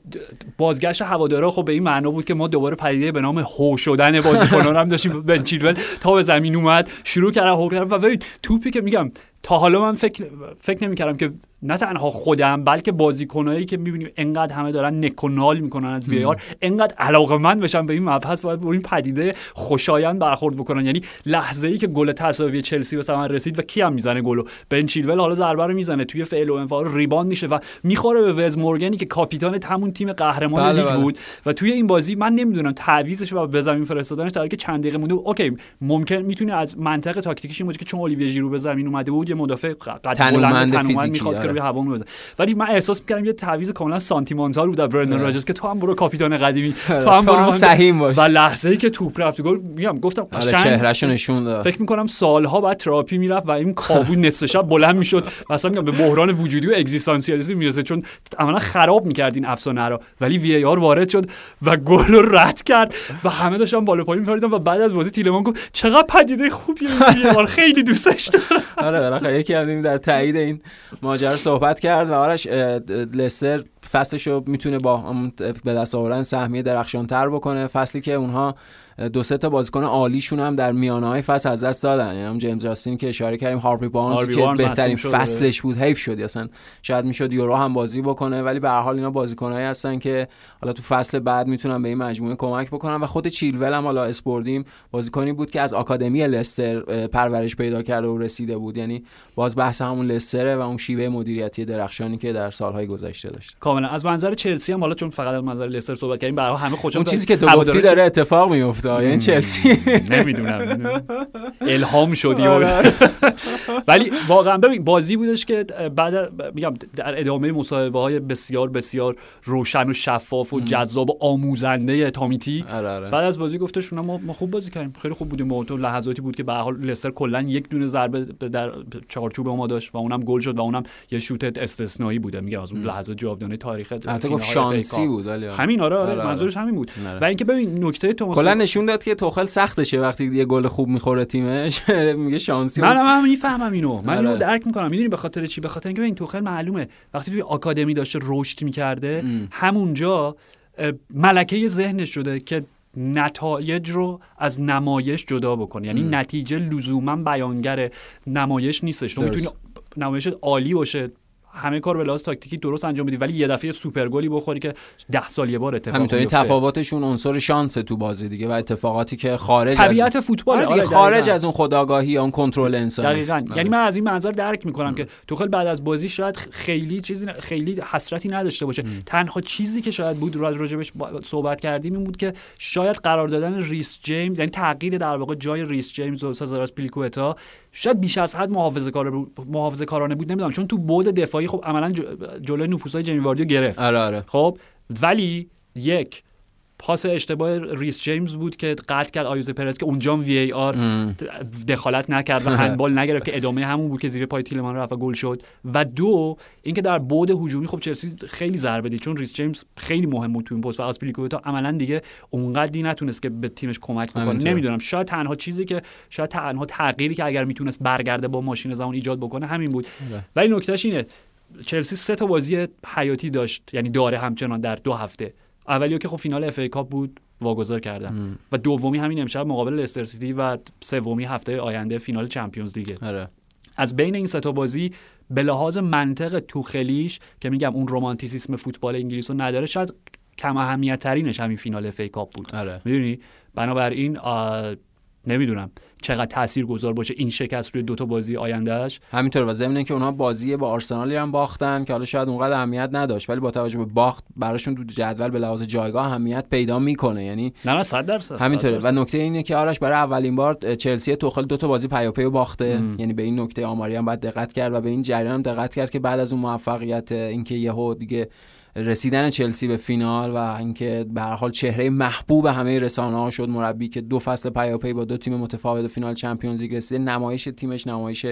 بازگشت هوادارا خب به این معنا بود که ما دوباره پدیده به نام هو شدن بازیکنان هم داشتیم. بن چیلول تا به زمین اومد شروع کردن هو کردن. و ببین توپی که میگم تا حالا من فکر فکر نمی‌کردم که نه تنها خودم بلکه بازیکنایی که می‌بینیم انقدر همه دارن نکنال می‌کنن از VAR انقدر علاقه‌مند بشن به این مبحث باید با این پدیده خوشایند برخورد بکنن یعنی لحظه ای که گل تساوی چلسی به ثمر رسید و کی هم می‌زنه گلو بن چیلول حالا ضربه رو می‌زنه توی فعل و انفعال rebound میشه و می‌خوره به وز مورگنی که کاپیتان همون تیم قهرمان بله لیگ بله. بود و توی این بازی من نمی‌دونم تعویضش و به زمین فرستادنش در حالی که چند دقیقه مونده. okay ممکن می‌تونه از منطق تاکتیکیش این که چون اولیویه ژیرو به زمین اومده بود یه مدافع قد بلند تنومند می‌خواست که داره. روی هوا می‌بزنه. ولی من احساس می‌کردم یه تعویض کاملا سانتیمانتال بود در برندن آره. راجرز که تو هم برو کاپیتان قدیمی آره، تو هم برو سهیم باش. و لحظه ای که توپ رفت گل میگم گفتم آره قشنگ چهرهشو نشون داد فکر می‌کنم سالها بعد تراپی می‌رفت و این کابوس نصف شب بلند می‌شد اصلا میگم به بحران وجودی و اگزیستانسیالیسم می‌رسه چون عملا خراب می‌کرد این افسانه رو ولی VAR وارد شد و گل رو رد کرد و همه داشتن بالا پایین می‌پریدن و بعد از بازی تیلمانس گفت چقدر پدیده خوبیه VAR خیلی دوستش دارم آره یکی هم در تایید این ماجرا صحبت کرد و آرش لستر فصلش رو می‌تونه با به دست آوردن سهمیه درخشان تر بکنه. فصلی که اونها دو سه تا بازیکن عالیشون هم در میانه های فصل از دست دادن. یعنی هم جیمز جاستین که اشاره کردیم هاروی بارنز که بهترین. فصلش بود حیف شد. اصلا شاید می‌شد یورو هم بازی بکنه ولی به هر حال اینا بازیکنایی هستن که حالا تو فصل بعد می‌تونن به این مجموعه کمک بکنن. و خود چیلول هم حالا اسپوردیم بازیکنی بود که از آکادمی لستر پرورش پیدا کرده و رسیده بود. یعنی باز بحث همون لستره و اون شیوه مدیریتی درخشانی که در سالهای گذشته داشت. کاملا. از منظر چلسی هم حالا چون فقط از منظر لستر صحبت کردیم برای همه خوشم اون چیزی که تو گفتی داره اتفاق میفته یعنی چلسی. نمی‌دونم الهام شدی آره. ولی واقعا ببین بازی بودش که بعد میگم در ادامه مصاحبه های بسیار بسیار روشن و شفاف و جذاب و آموزنده تامیتی. آره آره. بعد از بازی گفتش ما, ما خوب بازی کردیم. خیلی خوب بودیم تو. لحظاتی بود که به حال لستر کلا یک دونه ضربه به در چارچوب ما داشت و اونم گل شد و اونم یه شوت استثنایی بوده. میگم از اون لحظات جاودانه تاریخ فینال گفت شانسی بود ولی آره. همین آره آره, آره، آره. منظورش همین بود. و اینکه ببین نکته توماس کلا نشون داد که توخل سختشه وقتی یه گل خوب می‌خوره تیمش. میگه شانسی من هم می‌فهمم اینو. من اینو. درک می‌کنم. می‌دونی به خاطر چی؟ به خاطر اینکه این توخل معلومه. وقتی توی آکادمی داشته رشد می‌کرده همونجا ملکه ذهنش شده که نتایج رو از نمایش جدا بکنه یعنی نتیجه لزوما بیانگر نمایش نیستش. تو. می‌تونی نمایش عالی باشه همه کار به لحاظ تاکتیکی درست انجام بدی ولی یه دفعه سوپر گلی بخوری که ده سال یه بار اتفاق همینطوری. تفاوتشون عنصر شانس تو بازی دیگه و اتفاقاتی که خارج طبیعت از فوتبال آره دیگه خارج از اون خودآگاهی اون کنترل انسانی. دقیقا. آره. یعنی من از این منظر درک می‌کنم که توخل بعد از بازی شاید خیلی چیزی خیلی حسرتی نداشته باشه. تنها چیزی که شاید بود راجبش صحبت کردیم این بود که شاید قرار دادن ریس جیمز یعنی تغییر در واقع جای ریس جیمز و سزار آسپیلیکوتا شاید بیش از حد محافظه کار محافظه کارانه بود نمی‌دونم. چون تو بعد دفاعی خب عملا جلوی نفوذهای جیمی واردیو گرفت. آره آره. خب ولی یک پاس اشتباه ریس جیمز بود که قطع کرد آیوزه پرز که اونجا VAR دخالت نکرد و هندبال نگرفت که ادامه همون بود که زیر پای تیلمانس رفت و گل شد. و دو اینکه در بعد هجومی خب چلسی خیلی ضربه دید چون ریس جیمز خیلی مهم بود تو این پست و آسپلیکوتا عملا دیگه اونقدی نتونست که به تیمش کمک بکنه. نمی‌دونم شاید تنها چیزی که شاید تنها تغییری که اگر می‌تونست برگرده با ماشین زمان ایجاد بکنه همین بود. ولی نکتهش اینه چلسی سه تا بازی حیاتی داشت یعنی داره همچنان در دو هفته. اولی که خب فینال FA Cup بود واگذار کردن. و دومی همین امشب مقابل لستر سیتی و سومی هفته آینده فینال Champions League ه آره. از بین این سه تا بازی به لحاظ منطق توخلیش که میگم اون رومانتیسیسم فوتبال انگلیس رو نداره شاید کم اهمیت ترینش همین فینال FA Cup بود. آره. می‌دونی؟ بنابراین نمی‌دونم چقدر تاثیر گذار باشه این شکست روی دو تا بازی آیندهش همینطور و ضمن اینکه اونها بازی با آرسنالی هم باختن که حالا شاید اونقدر اهمیت نداشت ولی با توجه به باخت براشون تو جدول به لحاظ جایگاه اهمیت پیدا می‌کنه. یعنی نه نه 100 درصد همینطوره. 100 و نکته اینه که آرش برای اولین بار چلسی توخل دو تا بازی پیاپی باخته. یعنی به این نکته آماری هم باید دقت کرد و به این جریان هم دقت کرد که بعد از اون موفقیت اینکه یهو دیگه رسیدن چلسی به فینال و اینکه به هر حال چهره محبوب همه رسانه ها شد مربی که دو فصل پیاپی با دو تیم متفاوت به فینال چمپیونز لیگ رسیده. نمایش تیمش نمایش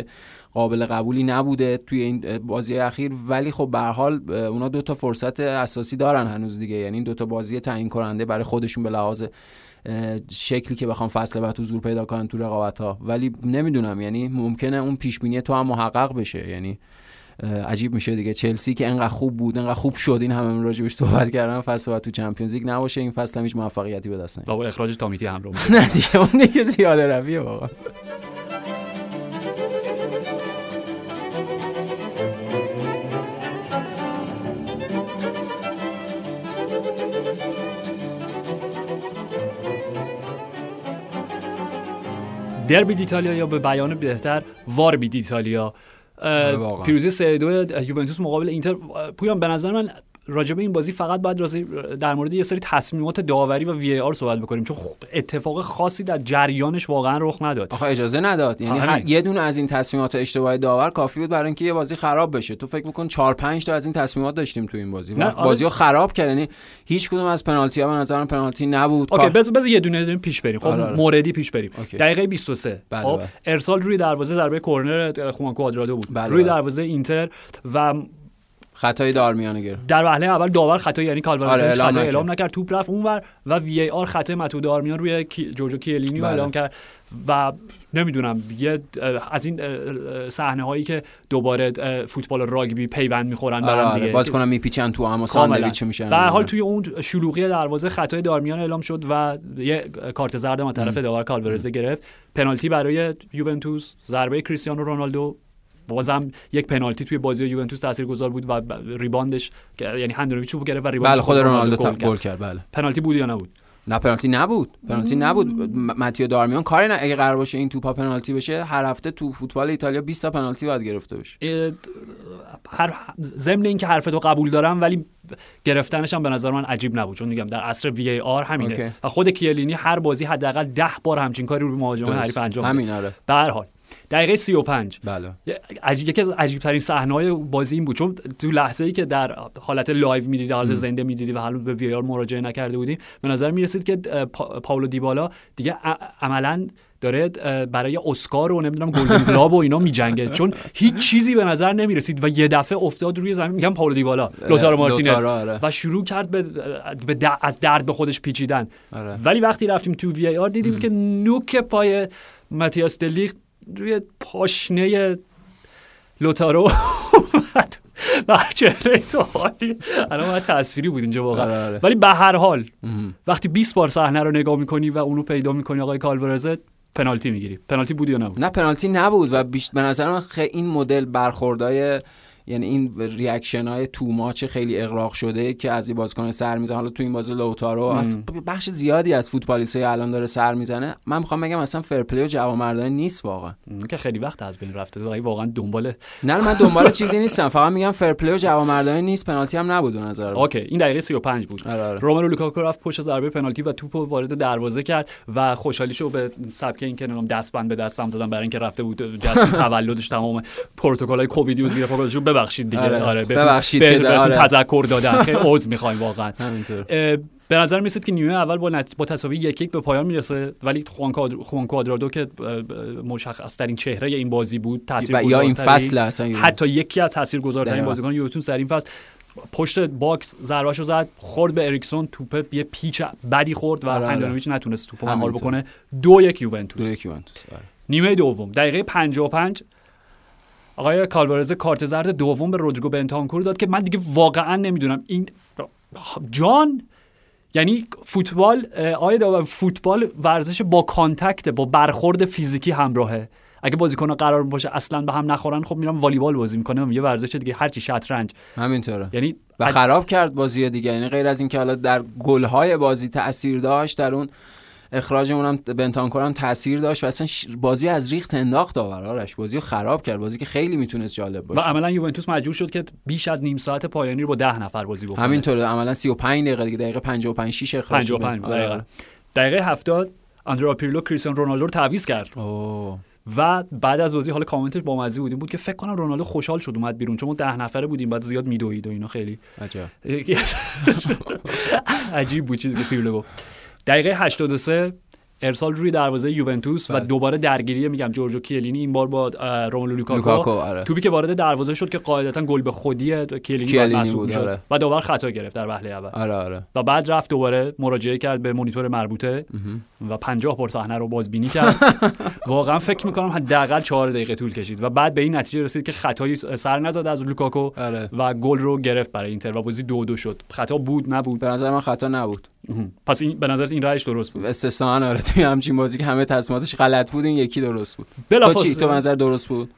قابل قبولی نبوده توی این بازی اخیر. ولی خب به هر حال اونا دو تا فرصت اساسی دارن هنوز دیگه. یعنی این دو تا بازی تعیین کننده برای خودشون به لحاظ شکلی که بخوام فصل بعد حضور پیدا کنن تو رقابت ها ولی نمی‌دونم یعنی ممکنه اون پیش بینی تو هم محقق بشه. یعنی عجیب میشه دیگه. چلسی که انقدر خوب بود انقدر خوب شد. این همه راجبش صحبت کردن فصل بعد تو چمپیونز لیگ نباشه. این فصل هم هیچ موفقیتی به دست بابا اخراج تامیتی همراه نه دیگه اون دیگه زیاده رویه واقعا دربی ایتالیا یا به بیان بهتر واربی ایتالیا پیروزی 3 2 یوونتوس مقابل اینتر. پویان به نظر من راجبه این بازی فقط باید در مورد یه سری تصمیمات داوری و VAR صحبت بکنیم. چون اتفاق خاصی در جریانش واقعا رخ نداد. آخه اجازه نداد. یعنی هر یه دونه از این تصمیمات اشتباه داور کافی بود برای اینکه یه بازی خراب بشه. تو فکر کن 4 5 تا از این تصمیمات داشتیم تو این بازی نه بازی ها خراب کرد. یعنی هیچ کدوم از پنالتی ها به نظر پنالتی نبود. OK بذار بذار یه دونه دونه پیش بریم. خب آره آره. موردی پیش بریم. OK. دقیقه 23 بله خب بله. ارسال روی دروازه ضربه کرنر خوان کوادرادو بود. بله روی بله. دروازه اینتر و خطای دارمیان گرفت. در وهله اول داور خطا یعنی کالوارز آره خطا اعلام نکرد. توپ رفت اونور و VAR خطای متو دارمیان روی جورجو کیلینی بله. اعلام کرد. و نمی‌دونم یه از این صحنه هایی که دوباره فوتبال راگبی پیوند می‌خورن برام آره دیگه. باز کنم میپیچن تو اما ساندویچ میشن. به حال توی اون شلوغی دروازه خطای دارمیان اعلام شد و یه کارت زرد از طرف داور کالورز گرفت. پنالتی برای یوونتوس ضربه کریستیانو رونالدو بازم یک پنالتی توی بازی یوونتوس تاثیرگذار بود و rebound ش یعنی هندونویچ توپو گرفت و rebound ش بله خود رونالدو گل کرد. بله. پنالتی بود یا نبود؟ نه پنالتی نبود. پنالتی نبود. ماتیو دارمیان کاری نه اگه قرار باشه این توپا پنالتی بشه هر هفته تو فوتبال ایتالیا 20 تا پنالتی باید گرفته بشه. هر ضمن اینکه حرف تو قبول دارم ولی گرفتنش هم به نظر من عجیب نبود چون میگم در عصر VAR همینه. و خود کیلینی هر بازی حداقل 10 بار همچین کاری رو مهاجم حریف انجام همین آره. به هر حال. دقیقه 35 بله. یکی از عجیب ترین صحنه های بازی این بود. چون تو لحظه ای که در حالت live می‌دیدی حالت زنده می‌دیدی و حالا به VAR مراجعه نکرده بودیم به نظر می‌رسید که پاولو دیبالا دیگه عملا داره برای اسکار و نمی‌دونم Golden Globe و اینا میجنگه. چون هیچ چیزی به نظر نمی‌رسید و یه دفعه افتاد روی زمین. میگم پاولو دیبالا لوتارو مارتینز. آره. و شروع کرد به, به از درد به خودش پیچیدن. آره. ولی وقتی رفتیم تو VAR دیدیم که نوک پای ماتیاس دلیخت روی پاشنه لوتارو و چهره تو حالی. الان ما تصویری بود اینجا واقعا. آره، آره. ولی به هر حال وقتی 20 بار صحنه رو نگاه می‌کنی و اونو پیدا می‌کنی آقای کالورزت پنالتی می‌گیری. پنالتی بود یا نبود؟ نه پنالتی نبود و بیشت به نظر من خیلی این مدل برخوردای یعنی این reaction های too much خیلی اغراق شده که از این بازیکن سر می‌زنه. حالا تو این بازی لوتارو از بخش زیادی از فوتبالیست الان داره سر می‌زنه. من می‌خوام بگم اصلا fair play و جوانمردانه نیست واقعا. که خیلی وقت از بین رفته. واقعا دنبال نه من دنبال چیزی نیستم. فقط میگم fair play و جوانمردانه نیست. پنالتی هم نبود به نظر OK این دقیقه 35 بود. آره آره. رومرو لوکاکو رفت پشت ضربه پنالتی و توپو وارد دروازه کرد و خوشحالیشو به سبک اینکه نمی‌دونم دستبند به دستم زدن برای اینکه رفته بود. جشن تولدش تمام پروتکل‌های کوویدی و زیر پا ببخشید دیگه. آره. آره ببخشید به آره. تذکر دادن. خیلی عذر می‌خوایم واقعا. به نظر می‌رسید که نیمه اول با, نت... با تساوی یک یک به پایان می‌رسه. ولی خوان کوادرادو که مشخص ترین چهره این بازی بود تاثیر یا این فصل اصلا حتی یکی از تاثیرگذارترین بازیکن یوونتوس در این فصل. پشت box ضربهشو زد خورد به اریکسون توپ یه پیچ بدی خورد و آره، آره. هندانویچ نتونست توپو مهار بکنه. دو یک یوونتوس. دو یک یوونتوس آره. نیمه دوم دقیقه 55 آقای کالوارز کارت زرد دوم به رودریگو بنتانکور داد که من دیگه واقعا نمی‌دونم. این جان یعنی فوتبال آیا فوتبال ورزش با contact با برخورد فیزیکی همراهه. اگه بازیکن قرار باشه اصلا به هم نخورن خب میرم والیبال بازی می‌کنم. یه ورزش دیگه هرچی شطرنج. همینطوره. یعنی و خراب کرد بازی دیگه. یعنی غیر از اینکه حالا در گل‌های بازی تاثیر داشت در اون اخراجمون هم بنتانکور هم تاثیر داشت و اصلا بازی از ریخت انداخت داورش. بازی رو خراب کرد. بازی که خیلی می‌تونست جالب باشه. و عملا یوونتوس مجبور شد که بیش از نیم ساعت پایانی رو با 10 نفر بازی بکنه. همینطوره. عملا 35 دقیقه دیگه دقیقه 55 6 اخراج 55 دقیقه دقیقه 70 آندره‌آ پیرلو کریستیانو رونالدو رو تعویض کرد. اوه. و بعد از بازی حالا کامنتش با مزه بودیم بود که فکر کنم رونالدو خوشحال شد اومد بیرون چون ما ده نفره بودیم بعد زیاد میدوید و اینا خیلی. عجب. عجیب بود چیزی که پیرلو گفت. دقیقه 83 ارسال روی دروازه یوونتوس و بله. دوباره درگیری میگم جورجو کیلینی این بار با روملو لوکاکو, لوکاکو آره. توپی که وارد دروازه شد که قاعدتا گل به خودی کیلینی, کیلینی بود،. آره. و دوباره خطا گرفت در وهله اول. آره آره. و بعد رفت دوباره مراجعه کرد به مانیتور مربوطه و 50 بار صحنه رو بازبینی کرد. واقعا فکر می‌کنم حداقل 4 دقیقه طول کشید و بعد به این نتیجه رسید که خطایی سر نزد از لوکاکو آره. و گل رو گرفت برای اینتر و بازی دو دو شد. خطا بود نبود. به نظر من خطا نبود. پس این به نظرت این رأیش درست بود؟ استثنا آره. توی همچین بازی که همه تصمیماتش غلط بود این یکی درست بود. تو بلافاصله. چی تو نظر درست بود؟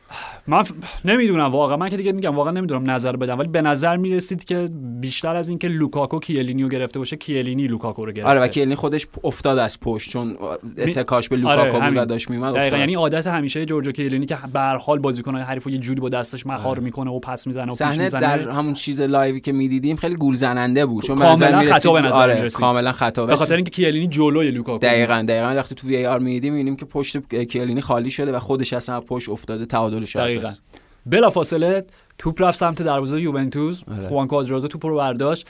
من ف... نمی‌دونم واقعا. من که دیگه میگم واقعا نمی‌دونم نظر بدم. ولی به نظر می‌رسید که بیشتر از اینکه لوکاکو کیلینیو گرفته باشه کیلینی لوکاکو رو گرفته. آره و کیلینی خودش افتاد از پشت چون اتکاش به آره، لوکاکو بود همین. و داشت میومد دقیقا. یعنی عادت همیشه جورجو کیلینی که به هر حال بازیکن‌های حریف رو یه جوری با دستش مهار می‌کنه و پس می‌زنه و پیش می‌زنه. در همون چیز live ی که می‌دیدیم خیلی گول زننده بود چون کاملا خطا به نظر آره. کاملا خطا. به خاطر اینکه کیلینی جلوی لوکاکو دقیقا دقیقا وقتی تو VAR می‌دیدیم می‌بینیم که پشت کیلینی خالی شده و خودش اصلا پشت افتاده تعادلش دقیقاً هست. بلافاصله توپ رفت سمت دروازه یوونتوس آره. خوان کوادرادو توپ رو برداشت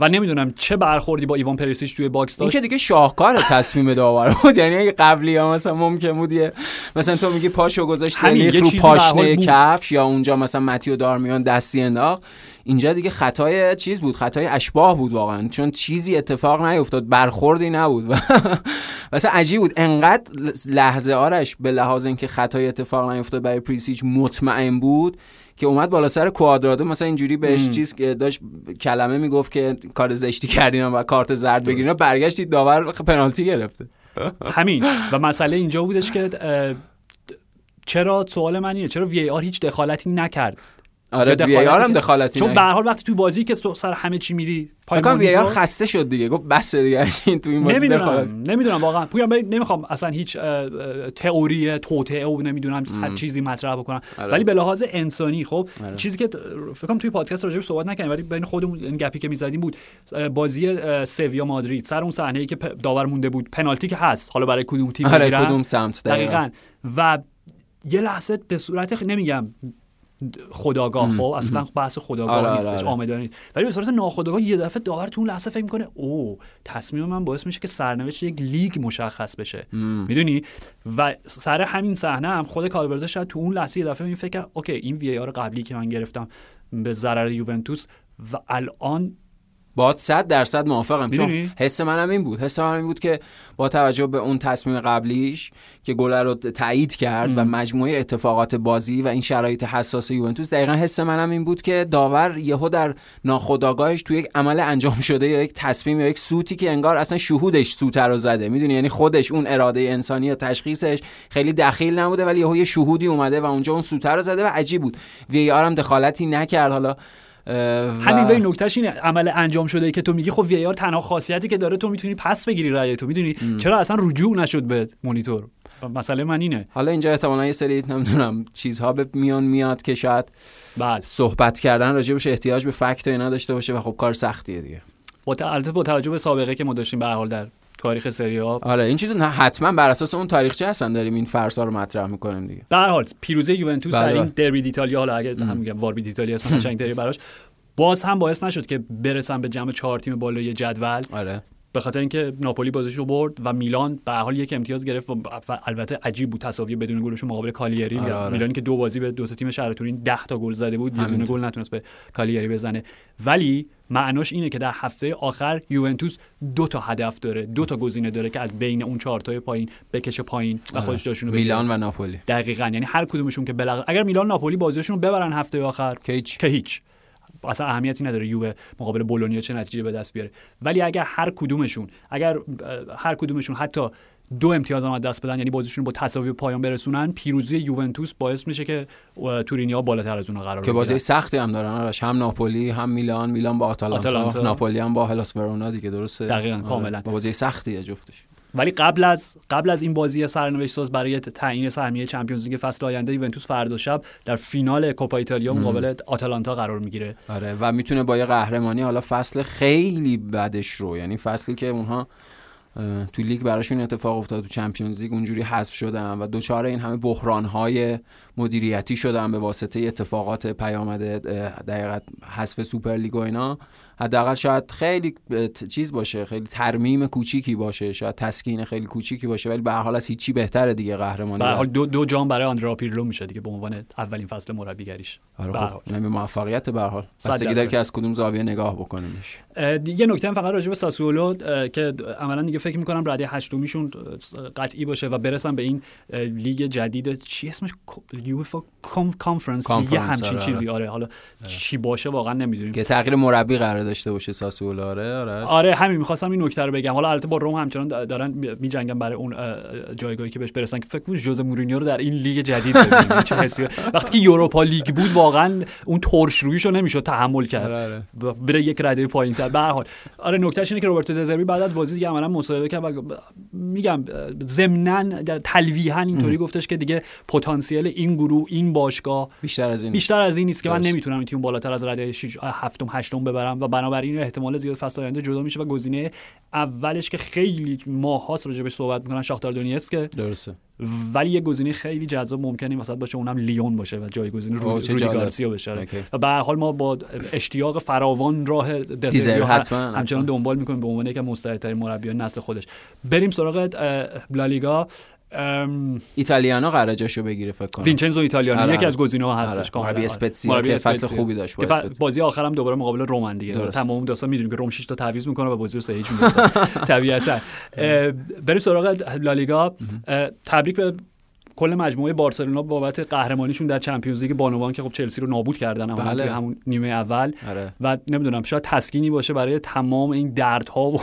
و نمی‌دونم چه برخوردی با ایوان پریسیچ توی باکس این داشت که دیگه شاهکار تصمیم داور بود یعنی اگه قبلی ها مثلا ممکن بود یه مثلا تو میگی پاشو گذاشت یه رو پاشنه. کفش یا اونجا مثلا متیو دارمیان دستی انداخت اینجا دیگه خطای چیز بود خطای اشتباه بود واقعا. چون چیزی اتفاق نیفتاد برخوردی نبود. و مثلا عجیب بود. انقدر لحظه آرش به لحاظ اینکه خطای اتفاق نیفتاد برای پریسیچ مطمئن بود که اومد بالا سر کوادرادو مثلا اینجوری بهش ام. چیز که داشت کلمه می‌گفت که کار زشتی کردین و کارت زرد بگیرین برگشتید داور پنالتی گرفته. همین. و مسئله اینجا بودش که چرا سوال من اینه چرا وی آر هیچ دخالتی نکرد؟ آره وی آر هم دخالتی چون به هر حال وقتی تو بازی که تو سر همه چی میری پای وی آر خسته شد دیگه. گفت بس دیگه این تو این بازی دخالت. نمی‌دونم نمی‌دونم واقعا. پویان نمی‌خوام اصلا هیچ تئوری توطئه و نمی‌دونم هر چیزی مطرح بکنم. آره. ولی به لحاظ انسانی خب آره. چیزی که فکر کنم توی پادکست راجعش صحبت نکنیم ولی بین خودمون این گپی که می‌زدیم بود بازی سویا مادرید. سر اون صحنه ای که داور مونده بود پنالتی که هست. حالا برای کدوم تیم آره کدوم سمت دقیقاً. و یه لحظه به صورت نمیگم خداگاه خب اصلا بحث خداگاه آره، آره، نیستش آره. آمدانه نیست. ولی به صورت ناخودآگاه یه دفعه داور تو اون لحظه فکر می‌کنه او تصمیم من باعث میشه که سرنوشت یک لیگ مشخص بشه. می‌دونی؟ و سر همین صحنه هم خود کالبرزه شاید تو اون لحظه یه دفعه این فکر اوکی این VAR قبلی که من گرفتم به ضرر یوونتوس و الان با 100 درصد موافقم چون؟ حس منم این بود. حس منم این بود که با توجه به اون تصمیم قبلیش که گل رو تایید کرد و مجموعه اتفاقات بازی و این شرایط حساس یوونتوس دقیقا حس منم این بود که داور یهو در ناخودآگاهش توی یک عمل انجام شده یا یک تصمیم یا یک سوتی که انگار اصلا شهودش سوت رو زده. می‌دونی؟ یعنی خودش اون اراده انسانی یا تشخیصش خیلی دخیل نبوده ولی یهو یه شهودی اومده و اونجا اون سوت رو زده و عجیب بود. وی آر هم دخالتی نکرد. حالا همین به نکتهش اینه عمل انجام شده ای که تو میگی خب وی آر تنها خاصیتی که داره تو می‌تونی پس بگیری رأی تو می‌دونی؟ چرا اصلا رجوع نشد به مانیتور مسئله من اینه. حالا اینجا احتمالا یه سری نمی‌دونم چیزها به میان میاد که شاید بله. صحبت کردن راجبش احتیاج به فکت و اینا داشته باشه و خب کار سختیه دیگه. با البته با توجه به سابقه که ما داشتیم به حال در تاریخ سری آ آره این چیزو حتما بر اساس اون تاریخچه هستن داریم این فرسا رو مطرح می‌کنیم دیگه. به هر حال پیروزی یوونتوس بله. در این دربی دیتالیا حالا اگه هم میگم واربی دیتالیا اسم قشنگتری براش باز هم باعث نشد که برسن به جمع چهار تیم بالای جدول. آره. به خاطر اینکه ناپولی بازیشو برد و میلان به حال یک امتیاز گرفت و البته عجیب بود تساوی بدون گلشون مقابل کالیاری آره، آره. میلانی که دو بازی به دو تا تیم شهر تورین 10 تا گل زده بود یه دونه. گل نتونست به کالیاری بزنه. ولی معناش اینه که در هفته آخر یوونتوس دو تا هدف داره دو تا گزینه داره که از بین اون چهار تای پایین بکشه پایین و خودش جاشونو بگیره. میلان و ناپولی. دقیقا. یعنی هر کدومشون که بلغ... اگر میلان ناپولی بازیشون رو ببرن هفته آخر که هیچ. که هیچ. اصلا اهمیتی نداره یووه مقابل بولونیا چه نتیجه به دست بیاره ولی اگر هر کدومشون اگر هر کدومشون حتی دو امتیاز هم دست بدن یعنی بازیشون با تساوی پایان برسونن پیروزی یوونتوس باعث میشه که تورینیا بالاتر از اونها قرار که بازی. سختی هم دارن آرش هم ناپولی هم میلان میلان با آتالانتا, آتالانتا. ناپولی هم با هلاس ورونا دیگه درسته دقیقاً، آره. کاملاً. با بازی سختیه جفتش ولی قبل از قبل از این بازی سرنوشت ساز برای تعیین سهمیه چمپیونز لیگ فصل آینده یوونتوس فردا شب در فینال کوپا ایتالیا مقابل آتالانتا قرار می‌گیره. آره و می‌تونه با یه قهرمانی حالا فصل خیلی بدش رو یعنی فصلی که اونها تو لیگ براشون اتفاق افتاد تو چمپیونز لیگ اونجوری حذف شدن و دوچار این همه بحران های مدیریتی شدن به واسطه اتفاقات پیامده دقیقت حذف سوپر لیگ و اینا. حداقل شاید خیلی چیز باشه خیلی ترمیم کوچیکی باشه شاید تسکین خیلی کوچیکی باشه ولی به هر حال از هیچی بهتره دیگه قهرمانی. به حال دو دو جام برای آندرا پیرلو میشه دیگه به عنوان اولین فصل مربیگریش. آره خب موفقیت به هر حال. بستگی داره که از کدوم زاویه نگاه بکنیمش. دیگه نکته فقط راجع به ساسولو که عملا دیگه فکر می‌کنم رده هشتمیشون قطعی باشه و برسن به این لیگ جدید چی اسمش؟ یوفا کانفرنس یه همچین آره. چیزی. آره حالا چی باشه واقعا نمی‌دونیم. که تغییر مربی قرار داشته باشه ساسولو آره آره آره همین می‌خواستم این نکته رو بگم. حالا البته با روم همچنان دارن میجنگن برای اون جایگاهی که بهش برسن. که فکر کنم ژوزه مورینیو رو در این لیگ جدید ببینیم. چه حسی. وقتی که یوروپا لیگ بود واقعا اون ترش روییشو نمی‌شد تحمل کرد. آره آره. بره یک رده پایینتر به هر حال. آره نکتهش اینه که روبرتو دزربی بعد از بازی دیگه عملا مصاحبه کرد و میگم ضمناً تلویحا اینطوری گفتش که دیگه پتانسیل این گروه این باشگاه بیشتر از این بیشتر از این نیست که من نمی‌تونم این تیم بالاتر از رده 6 هفتم هشتم ببرم و بنابراین احتمال زیاد فصل آینده جدا میشه و گزینه اولش که خیلی ماهاست راجع بهش صحبت می‌کنن شاختار دونیتسک درسته. ولی یه گزینه خیلی جذاب ممکنه وسط باشه اونم لیون باشه و جایگزین رو روی گارسیا بشه. و به هر حال ما با اشتیاق فراوان راه دزربی همچنان دنبال می‌کنیم به عنوان یک مستعدترین مربیان نسل خودش. بریم سراغ لالیگا ایتالیانو قراره جاشو بگیره فکر کنم. وینچنزو ایتالیانو آره. یکی از گزینه‌ها هستش آره. مربی اسپتزیا که فصل خوبی داشت. بازی آخرم دوباره مقابل روم دیگه. تمام داستان می‌دونیم که روم 6 تا تعویض می‌کنه و بازی رو 3 هیچ طبیعتا. بریم سراغ لالیگا. تبریک به کل مجموعه بارسلونا بابت قهرمانیشون در چمپیونز لیگ بانوان که خب چلسی رو نابود کردن بله. توی همون نیمه اول آره. و نمی‌دونم شاید تسکینی باشه برای تمام این دردها و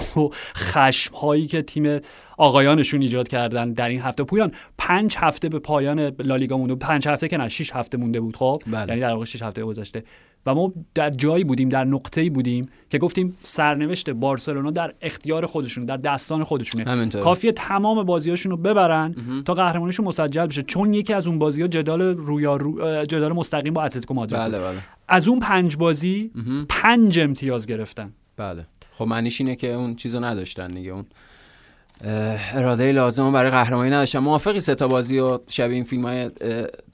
خشم هایی که تیم آقایانشون ایجاد کردن در این هفته پویان پنج هفته به پایان لالیگا مونده پنج هفته که نه شش هفته مونده بود خب بله. یعنی در واقع شش هفته گذشته و ما در جایی بودیم در نقطه‌ای بودیم که گفتیم سرنوشت بارسلونا در اختیار خودشون در دستان خودشونه. کافیه تمام بازیاشون رو ببرن تا قهرمانیشون مسجل بشه. چون یکی از اون بازی‌ها جدال رویا رو... جدال مستقیم با اتلتیکو مادرید بله بله. از اون پنج بازی پنج امتیاز گرفتن. بله. خب معنیش اینه که اون چیزو نداشتن دیگه. اون اراده لازم برای قهرمانی نداشتم موافقی سه تا بازی و شبیه این فیلم های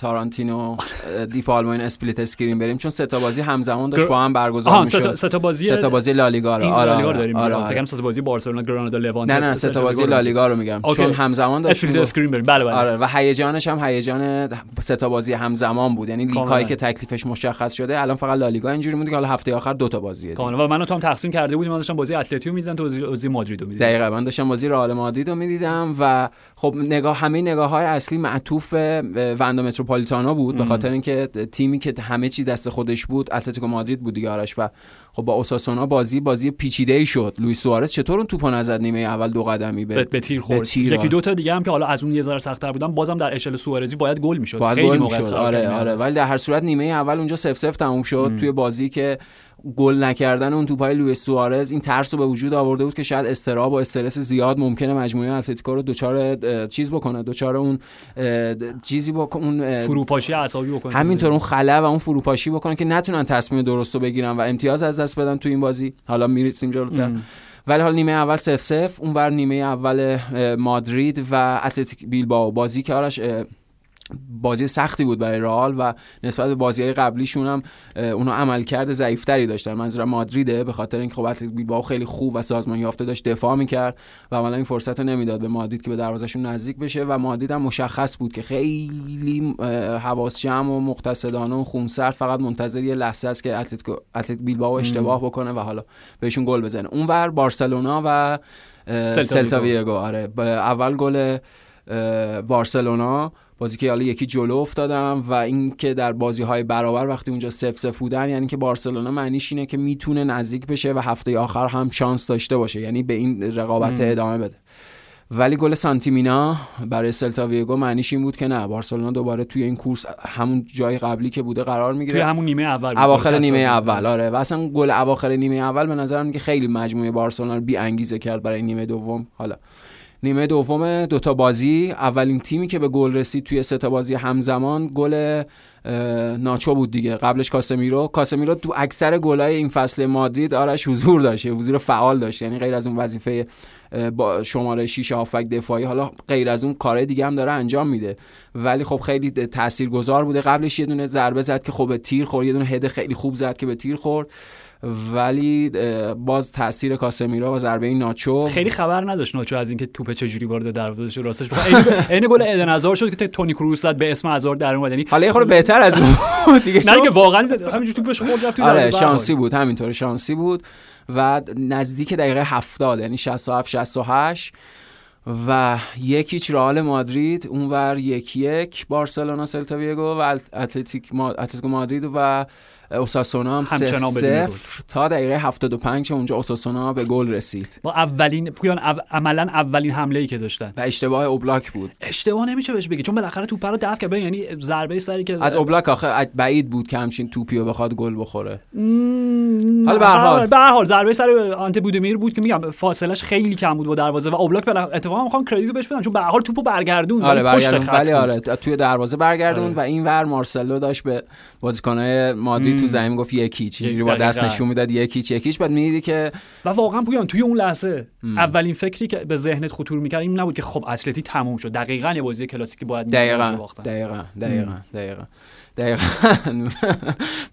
تارانتینو دی پالما این split screen بریم. چون سه تا بازی همزمان داشت با هم برگزار می‌شد. سه تا بازی سه تا بازی لالیگا رو. آره لالیگا داریم. آره, آره. فکر سه تا بازی بارسلونا گرانادا لوانت نه نه سه تا بازی لالیگا رو میگم. چون همزمان داشت split screen بریم. بله بله. آره و هیجانش هم هیجان سه تا بازی همزمان بود. یعنی لیگ هایی که تکلیفش مشخص شده الان فقط لالیگا اینجوری مونده که حالا هفته آخر دو تا بازیه کاملا. و منو تو هم تقسیم کرده بودیم. من داشتم بازی اتلتیکو می‌دیدم تو بازی مادرید رو می‌دیدم. دقیقاً. من داشتم بازی رئال مادرید رو می‌دیدم و خب نگاه همه نگاه های اصلی معطوف به واندا متروپولیتانو بود به خاطر اینکه تیمی که همه چی دست خودش بود اتلتیکو مادرید بود دیگه آرش و خب با اوساسونا بازی بازی پیچیده ای شد. لوئیس سوارز چطور اون توپو نزد نیمه اول دو قدمی به به تیر خورد. یکی دو تا دیگه هم که حالا از اون یه ذره سخت‌تر بودن بازم در اشل سوارزی باید گل می‌شد. خیلی می‌شد. آره آره. ولی در هر صورت نیمه اول اونجا 0 0 تموم شد. توی بازی که گل نکردن اون توپای لوئیس سوارز این ترس رو به وجود آورده بود که شاید اضطراب و استرس زیاد ممکنه مجموعه اتلتیکو رو دوچار چیز بکنه دوچار اون چیزی بکنه اون فروپاشی عصبی بکنه. همینطور اون خلا و اون فروپاشی بکنه که نتونن تصمیم درست رو بگیرن و امتیاز از دست بدن تو این بازی. حالا می‌رسیم جلوتر. ولی حال نیمه اول سف سف اون بر نیمه اول مادرید و اتلتیک بیلباو بازی که آرش بازی سختی بود برای رئال و نسبت به بازی قبلیشون هم اونا عملکرد ضعیفتری داشتن. منظورم مادریده به خاطر اینکه خب بیلبائو خیلی خوب و سازمان یافته داشت دفاع می‌کرد و عملا این فرصت رو نمی‌داد به مادرید که به دروازهشون نزدیک بشه و مادرید هم مشخص بود که خیلی حواس جمع و مقتصدانه و خونسرد فقط منتظر یه لحظه است که اتلتیکو اتلتیک بیلبائو اشتباه بکنه و حالا بهشون گل بزنه. اونور بارسلونا و سلتا ویگو. آره اول گل بارسلونا بازی که حالا یکی جلو افتادم و اینکه در بازی های برابر وقتی اونجا سف سف بودن یعنی که بارسلونا معنیش اینه که می‌تونه نزدیک بشه و هفته آخر هم شانس داشته باشه یعنی به این رقابت ادامه بده. ولی گل سانتیمینا برای سلتا ویگو معنیش این بود که نه بارسلونا دوباره توی این کورس همون جای قبلی که بوده قرار می‌گیره. توی همون نیمه اول اواخر نیمه اول آره. و اصلا گل اواخر نیمه اول به نظرم که خیلی مجموعه بارسلونا رو بی انگیزه کرد برای نیمه دوم. حالا نیمه دوم دوتا بازی. اولین تیمی که به گل رسید توی سه تا بازی همزمان گل ناچو بود دیگه. قبلش کاسمیرو. کاسمیرو تو اکثر گلای این فصل مادرید آرش حضور داشته حضور فعال داشته. یعنی غیر از اون وظیفه با شماره 6 هافک دفاعی حالا غیر از اون کارهای دیگه هم داره انجام میده. ولی خب خیلی تاثیرگذار بوده. قبلش یه دونه ضربه زد که خب به تیر خورد. یه دونه هد خیلی خوب زد که به تیر خورد. ولی باز تاثیر کاسمیرا و ضربه ناچو خیلی خبر نداشت ناچو از اینکه توپ چجوری وارد دروازه شد. راستش عین گل ادن هزار شد که تونی کروس زد به اسم هزار در اومد. یعنی حالا یه خورده بهتر از اون دیگه. نه که واقعا همینجوری توپش خورد رفت آره شانسی بود همینطور شانسی بود. و نزدیک دقیقه 70 یعنی 67 68 و یک هیچ رئال مادرید اونور یک یک بارسلونا سلتا ویگو و اتلتیک مادرید و اوساسونا هم صفر تا دقیقه 75 اونجا اوساسونا به گل رسید. با اولین پویان او... عملا اولین حمله ای که داشتن. و اشتباه اوبلاک بود. اشتباه نمیشه بهش بگی چون بالاخره توپ رو دفع کرد. یعنی ضربه سری که از اوبلاک آخه بعید بود که همچین توپی رو بخواد گل بخوره. حالا به هر حال. به هر حال ضربه سر آنت بودمیر بود که میگم فاصلش خیلی کم بود با دروازه و اوبلاک اتفاقا می‌خوام کردیت بهش بدم چون به هر حال توپو برگردون آره برگردون ولی آره توی دروازه برگردون آره. و این ور مارسلو داشت به بازیکنای مادرید تو زمین گفت یکی چجوری با دست نشون می‌داد یکی یکیش بعد می‌دیدی که و واقعا پویان توی اون لحظه ام. اولین فکری که به ذهنت خطور می‌کرد این نبود که خب اتلتی تموم شد. دقیقاً یه بازی کلاسیکی باید دقیقاً دقیقاً دقیقاً دقیقاً. دقیقا.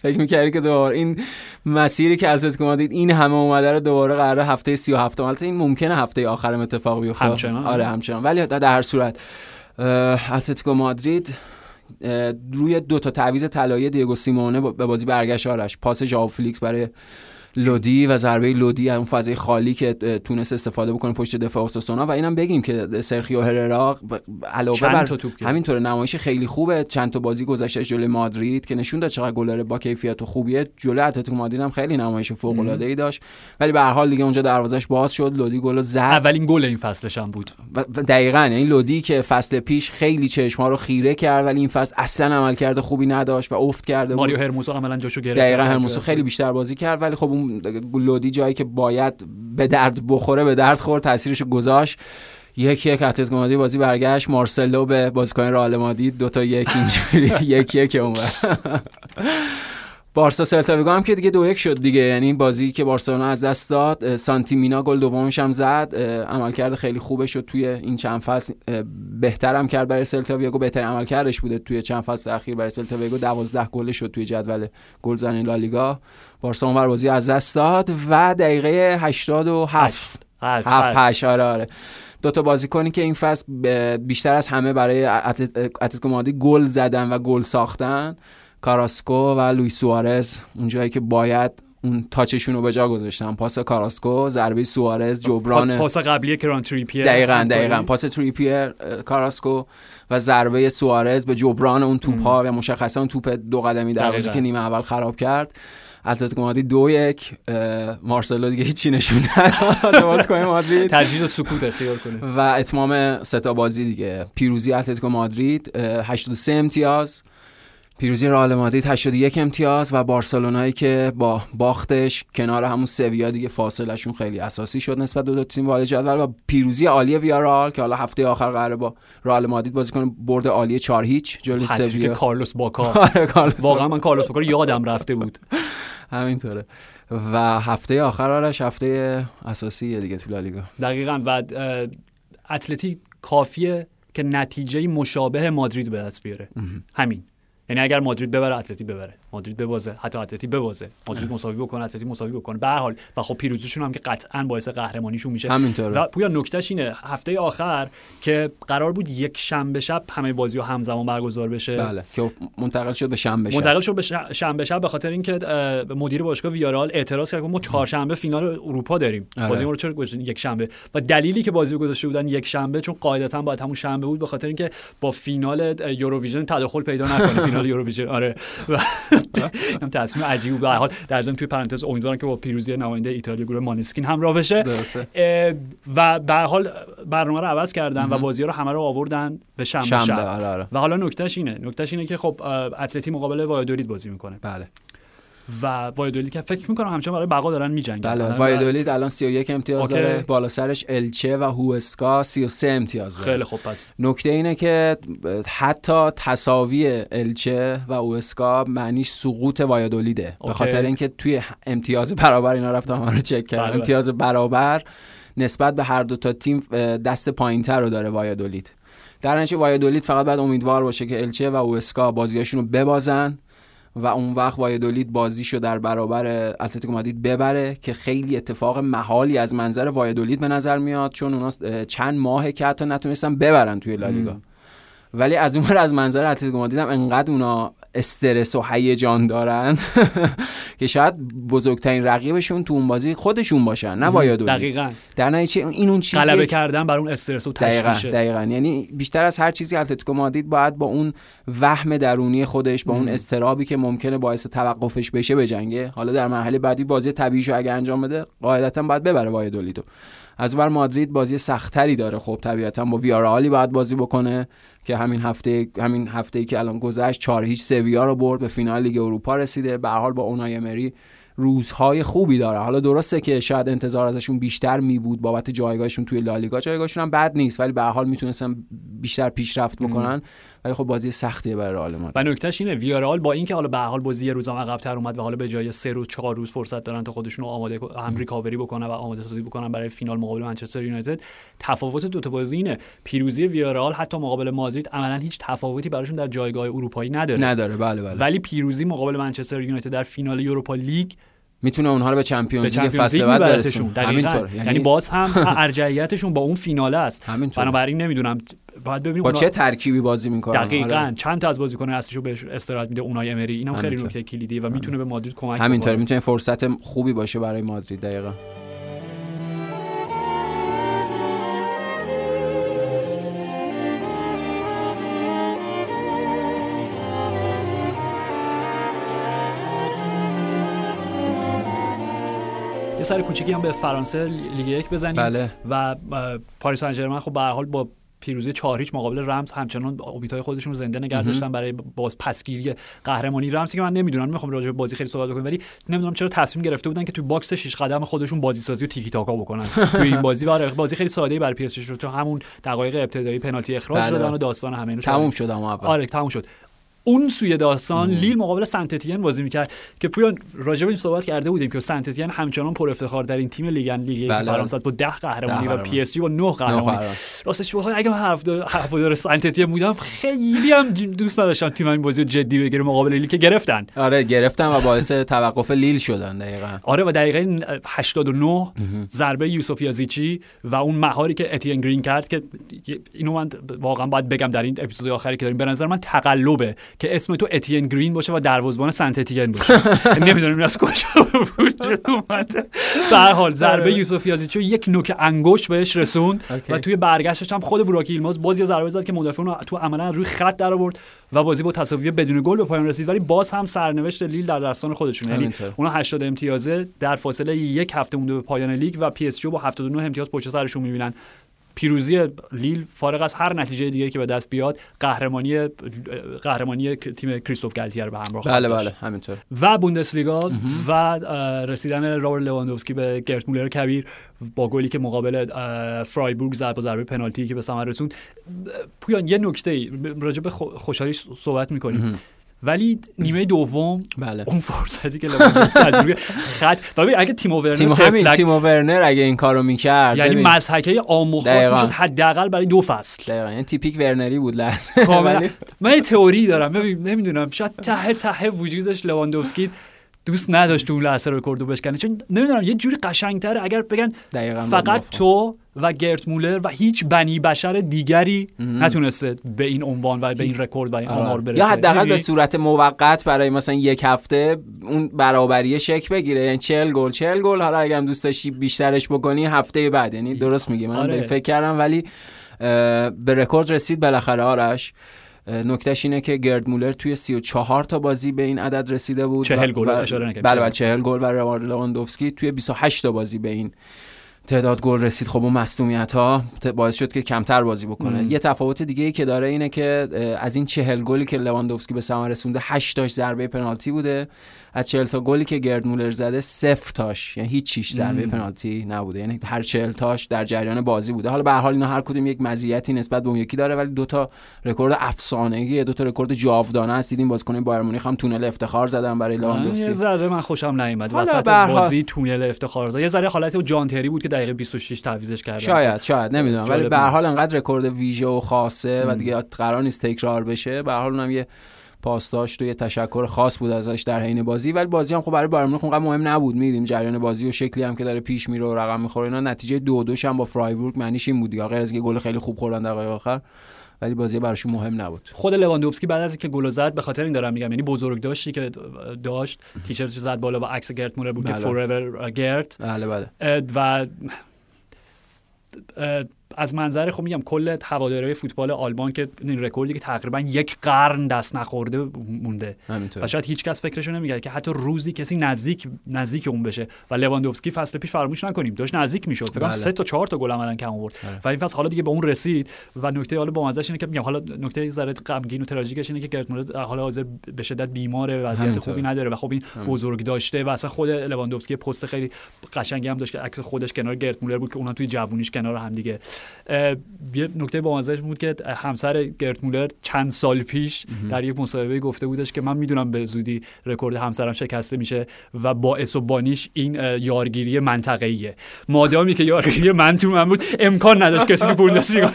فکر می‌کردی که دوباره این مسیری که اتلتیکو مادرید این همه اومده رو دوباره قرار هفته 37 البته این ممکنه هفته آخر اتفاق بیفته. همچنان. آره همچنان. ولی در هر صورت اتلتیکو مادرید روی دو تا تعویض طلایی دیگو سیمونه به بازی برگشت آرش. پاس ژائو فلیکس برای لودی و ضربه لودی اون فضای خالی که تونست استفاده بکنه پشت دفاع اوساسونا و اینم بگیم که سرخیو هررا علاوه بر همینطور نمایش خیلی خوبه. چند تا بازی گذشته جلوی مادرید که نشون داد چقدر گلر با کیفیت و خوبیه. جلوی اتلتیکو مادرید هم خیلی نمایش فوق العاده ای داشت. ولی به هر حال دیگه اونجا دروازش باز شد. لودی گل زد. اولین گل این فصلش هم بود. دقیقاً یعنی لودی که فصل پیش خیلی چشما رو خیره کرد ولی این فصل اصلا عملکرد خوبی نداشت و افت کرده ماریو هرموسو عملا جاشو گرفت. دقیقاً هرموسو خیلی بیشتر بازی کرد ولی خب اون لودی جایی که باید به درد بخوره به درد خورد تاثیرش گذاشت. یک یک اتلتیکو مادرید بازی برگشت. مارسلو به بازیکن رئال مادرید. دو تا یک اینجوری. یک یک اون بارسا سلتا هم که دیگه دو یک شد دیگه. یعنی بازی که بارسلونا از دست داد سانتی مینا گل دومش هم زد. عملکرد خیلی خوبه شد توی این چند فصل بهترم کرد برای سلتا ویگو بهترین عملکردش بوده توی چند فصل اخیر برای سلتا ویگو 12 گل شد توی جدول گلزنی لالیگا. بارسا اون بازی از دست داد و دقیقه 87 هفت. هفت آره آره. دو تا بازیکنی که این فصل بیشتر از همه برای اتلتیکو مادرید گل زدن و گل ساختن. کاراسکو و لوی سوارز اونجایی که باید اون تاچشون رو به جا گذاشتن. پاس کاراسکو ضربه سوارز جبران پاس قبلی کران تریپیر دقیقاً دقیقاً. پاس تریپیر کاراسکو و ضربه سوارز به جبران اون توپ ها و مشخصا اون توپ دو قدمی دروازه که نیمه اول خراب کرد. اتلتیکو مادرید دو یک مارسلو دیگه هیچی نشون نداد. مادرید. ترجیح سکوت اختیار کنه. و اتمام ستا بازی دیگه. پیروزی اتلتیکو مادرید 83 امتیاز. پیروزی رئال مادرید 81 امتیاز و بارسلونایی که با باختش کنار همون سویا دیگه فاصلشون خیلی اساسی شد نسبت دو, دو تیم والای جدول و پیروزی عالی ویارال که حالا هفته آخر قراره با رئال مادرید بازی کنه برد عالی 4 هیچ جلوی سویا. کارلوس باکا. آره، واقعا من کارلوس باکا یادم رفته بود. همینطوره. و هفته آخر آرش هفته اساسی دیگه تو لالیگا. دقیقاً. و اتلتی کافیه که نتیجه مشابه مادرید به دست بیاره. همین. یعنی اگر مادرید ببره اتلتی ببره. مادرید ببازه حتی اتلتی ببازه. مادرید مساوی بکنه اتلتی مساوی بکنه. به هر حال و خب پیروزیشون هم که قطعا باعث قهرمانیشون میشه. همینطوره. و پویا نکتهش اینه. هفته آخر که قرار بود یک شنبه شب همه بازی ها همزمان برگزار بشه. بله که منتقل شد به شنبه شب. منتقل شد به شنبه شب به خاطر اینکه مدیر باشگاه ویارال اعتراض کرد ما چهارشنبه فینال اروپا داریم. آره. بازی ما رو چرا یک شنبه. و دلیلی که بازی رو گذاشته بودن یک شنبه چون قاعدتا باید همون شنبه بود به خاطر اینکه با فینال یوروویژن تداخل پیدا نکنه. فینال یوروویژن آره. تصمیم عجیب به حال در ضمن توی پرانتز امیدوارم که با پیروزی نماینده ایتالیا گروه مانسکین همراه بشه. و به حال برنامه رو عوض کردن و بازی رو همه رو آوردن به شنبه, آره، آره. و حالا نکتهش اینه. نکتهش اینه که خب اتلتی مقابل وایادولید بازی می‌کنه. بله. و وایدولید که فکر می‌کنم همچنان برای بقا دارن میجنگن. بله وایدولید الان 31 امتیاز اوکی. داره بالا سرش الچه و هوسکا 33 امتیاز داره. خیلی خوب پس. نکته اینه که حتی تساوی الچه و اوسکا معنیش سقوط وایادولیده به. خاطر اینکه توی امتیاز برابر اینا رفتم رو چک کردم. بله. امتیاز برابر نسبت به هر دو تا تیم دست پایینتر رو داره وایادولید در نتیجه وایادولید فقط باید امیدوار باشه که الچه و اوسکا بازیاشون رو ببازن. و اون وقت وایادولید بازیشو در برابر اتلتیکو مادرید ببره که خیلی اتفاق محالی از منظر وایادولید به نظر میاد چون اونا چند ماهه که حتی نتونستن ببرن توی لالیگا. ولی از اون از منظر اتلتیکو مادرید هم انقدر اونا استرس و هیجان دارن که شاید بزرگترین رقیبشون تو اون بازی خودشون باشن نه وایادولید دقیقاً. در نتیجه این اون چیزی غلبه کردن بر اون استرس و تشویشه دقیقا یعنی بیشتر از هر چیزی اتلتیکو مادرید باید با اون وهم درونی خودش با اون استرابی که ممکنه باعث توقفش بشه بجنگه حالا در مرحله بعدی بازی طبیعیشو اگه انجام بده قاعدتا باید ببره وایدولیدو از ور مادرید بازی سختری داره خب طبیعتا با ویارالی باید بازی بکنه که همین هفته همین هفته ای که الان گذشت 4 هیچ سویا رو برد به فینال لیگ اروپا رسیده. به حال با اونای امری روزهای خوبی داره. حالا درسته که شاید انتظار ازشون بیشتر می بود بابت جایگاهشون توی لالیگا. جایگاهشون هم بد نیست ولی به حال می‌تونستن بیشتر پیشرفت بکنن. ولی خب بازی سختیه برای رئال مادرید. و نکتهش اینه ویارال با اینکه حالا به حال بازی یه روز هم عقب‌تر اومد و حالا به جای سه روز چهار روز فرصت دارن تا خودشون رو آماده هم ریکاوری بکنن و آماده سازی بکنن برای فینال مقابل منچستر یونایتد تفاوت دو تا بازی اینه. پیروزی ویارال حتی مقابل مادرید عملا هیچ تفاوتی براشون در جایگاه اروپایی نداره. نداره بله بله. ولی پیروزی مقابل منچستر یونایتد در فینال یوروپا لیگ می‌تونه اونها رو به چمپیونز لیگ فصل بعد برسونه. همینطور یعنی, باز هم ارجحیتشون با اون فیناله است. همینطور بنابراین نمی‌دونم باید ببینیم با چه ترکیبی بازی می‌کنن؟ دقیقاً. چند تا از بازیکن اصلیشو بهش استراحت میده؟ اونای امری. اینم خیلی. نکته کلیدیه و می‌تونه به مادرید کمک همینطور بکنه. می‌تونه فرصت خوبی باشه برای مادرید دقیقا. یه سر کوچیکی هم به فرانسه لیگ یک بزنیم بله. و پاریس سن ژرمن خب به هر حال با پیروزی چهار هیچ مقابل رنس همچنان امیدهای خودشون رو زنده نگه داشتن برای باز پسگیری قهرمانی رنس که من نمی‌دونم می‌خوام راجع به بازی خیلی صحبت بکنم ولی نمی‌دونم چرا تصمیم گرفته بودن که تو باکس شش قدم خودشون بازی سازی و تیکی تاکا بکنن. تو این بازی برای بازی خیلی ساده ای برای پی اس جی چون همون دقایق ابتدایی پنالتی اخراج بله. دادن و داستان همه اینو تموم شد اما اول. آره تموم شد. اون سوی داستان لیل مقابل سنت اتین بازی می‌کرد که پویان راجع به این صحبت کرده بودیم که سنت اتین همچنان پر افتخار در این تیم لیگ لیگ یک بله. فرانسه با 10 قهرمانی و. پی اس جی با 9 نه قهرمانی قهرمان. راستش بخوام اگه من هفته هفته سنت اتین بودم خیلی هم دوست نداشتم تیم این بازی جدی بگیره مقابل لیل که گرفتن آره گرفتن و باعث توقف لیل شدن دقیقا آره و دقیقه 89 ضربه یوسف یازیچی و اون مهاری که اتین گرین کرد که اینو من واقعا باید بگم در این اپیزود آخری که داریم به نظر من تقلبه که اسم تو اتین گرین باشه و دروازه‌بان سنت اتین باشه. نمی‌دونم این از کجا وجود اومده. به هر حال ضربه یوسف یازیچی یک نوک انگشت بهش رسوند. و توی برگشتش هم خود بوراکی ایلماز باز یه ضربه زد که مدافع اونو تو عملا روی خط در آورد و بازی با تساوی بدون گل به پایان رسید. ولی باز هم سرنوشت لیل در دستان خودشون یعنی. اونا 80 امتیازه در فاصله یک هفته مونده به پایان لیگ و پی اس جی با 79 امتیاز پشت سرشون می‌بینن. پیروزی لیل فارغ از هر نتیجه دیگه که به دست بیاد قهرمانی قهرمانی تیم کریستوف گالتیار به همراه بله. بله همینطور. و بوندسلیگا و رسیدن رابرت لواندوفسکی به گرت مولر کبیر با گلی که مقابل فرایبورگ زد با ضربه پنالتی که به ثمر رسوند. پویان یه نکته ای راجع به خو- خوشحالی صحبت می‌کنیم. ولی نیمه دوم بله. اون فرصتی که لواندوفسکی از روی خط و ببین اگه تیمو ورنر تیمو همین طفلک تیمو ورنر اگه این کارو می‌کرد یعنی. مضحکه دقیقاً. می‌شد حداقل برای دو فصل. دقیقا. یعنی تیپیک ورنری بود لحظه. من یه تئوری دارم. ببین نمی‌دونم. شاید ته ته وجودش لواندوفسکی دوست نداشت تو اون لحظه رکوردو بشکنه چون نمی‌دونم یه جوری قشنگتره اگر بگن دقیقاً فقط. تو و گرت مولر و هیچ بنی بشر دیگری نتونسته به این عنوان و به این رکورد و این آمار آره. برسه یا حداقل به؟ صورت موقت برای مثلا یک هفته اون برابری شکل بگیره یعنی 40 گل 40 گل حالا اگه هم دوست داشتی بیشترش بکنی هفته بعد یعنی درست میگی من آره. فکر کردم ولی به رکورد رسید بالاخره آرش نکتهش اینه که گرد مولر توی 34 تا بازی به این عدد رسیده بود 40 و- گل و- اشاره نکرد. بله بله 40 گل و لواندوفسکی توی 28 تا بازی به این تعداد گل رسید. خب اون مصونیت ها باعث شد که کمتر بازی بکنه. یه تفاوت دیگه ای که داره اینه که از این چهل گلی که لواندوفسکی به ثمر رسونده 8 تاش ضربه پنالتی بوده. از 40 تا گلی که گرد مولر زده صفر تاش. یعنی هیچ ضربه پنالتی نبوده. یعنی هر 40 تاش در جریان بازی بوده. حالا به هر حال اینا هر کدوم یک مزیتی نسبت به اون یکی داره ولی دو تا رکورد افسانه‌ای دو تا رکورد جاودانه است. دیدیم بازیکن بایرن مونیخ هم تونل افتخار زدن برای لواندوفسکی یه ذره من خوشم نیومد. وسط بازی تونل افتخار زد. یه ذره حالت جان تری بود که دقیقه 26 تعویضش کرد شاید شاید نمی‌دونم. ولی به هر حال انقدر رکورد ویژه و خاصه و دیگه قرار نیست تکرار بشه. به هر حال اونم یه پاس داشت و یه تشکر خاص بود ازش در حین بازی. ولی بازی هم خب برای بایرن مونیخ اونقدر مهم نبود. میدیم جریان بازی و شکلی هم که داره پیش میره و رقم می‌خوره. اینا نتیجه دو دوش هم با فرایبورگ معنیش این بود یا غیر از گل خیلی خوب خوردن دقایق آخر. ولی بازی براشون مهم نبود. خود لواندوفسکی بعد از اینکه گل زد به خاطر این دارم میگم یعنی بزرگ داشتی که داشت تیشرتش زد بالا و عکس گرت مولر بود که forever گرت. بله بله. و از منظر خب میگم کل هوادارهای فوتبال آلمان که این رکوردی که تقریبا یک قرن دست نخورده مونده. و شاید هیچ کس فکرشو نمی‌کنه که حتی روزی کسی نزدیک نزدیک اون بشه. و لواندوفسکی فصل پیش فراموش نکنیم. داشت نزدیک می‌شد. فکر کنم بله. سه تا چهار تا گل عملا کم آورد. بله. و این فصل حالا دیگه به اون رسید و نکته حالا با اینه که میگم حالا نکته ذره غمگین و تراژیکش اینه که گرت مولر حالا حاضر به شدت بیماره وضعیت خوبی نداره و خب این بزرگ داشته و اصلا خود لواندوفسکی پست خیلی قشنگی هم داشت که عکس خودش کنار گرت مولر بود که اونها توی جوونیش کنار هم دیگه یه نکته با بود که همسر گرت مولر چند سال پیش در یک مصاحبه گفته بودش که من می‌دونم به زودی رکورد همسرم شکسته میشه و باعث و بانیش این یارگیری منطقه‌ایه. مادامی که یارگیری من تو من بود امکان نداشت کسی تو بوندسلیگا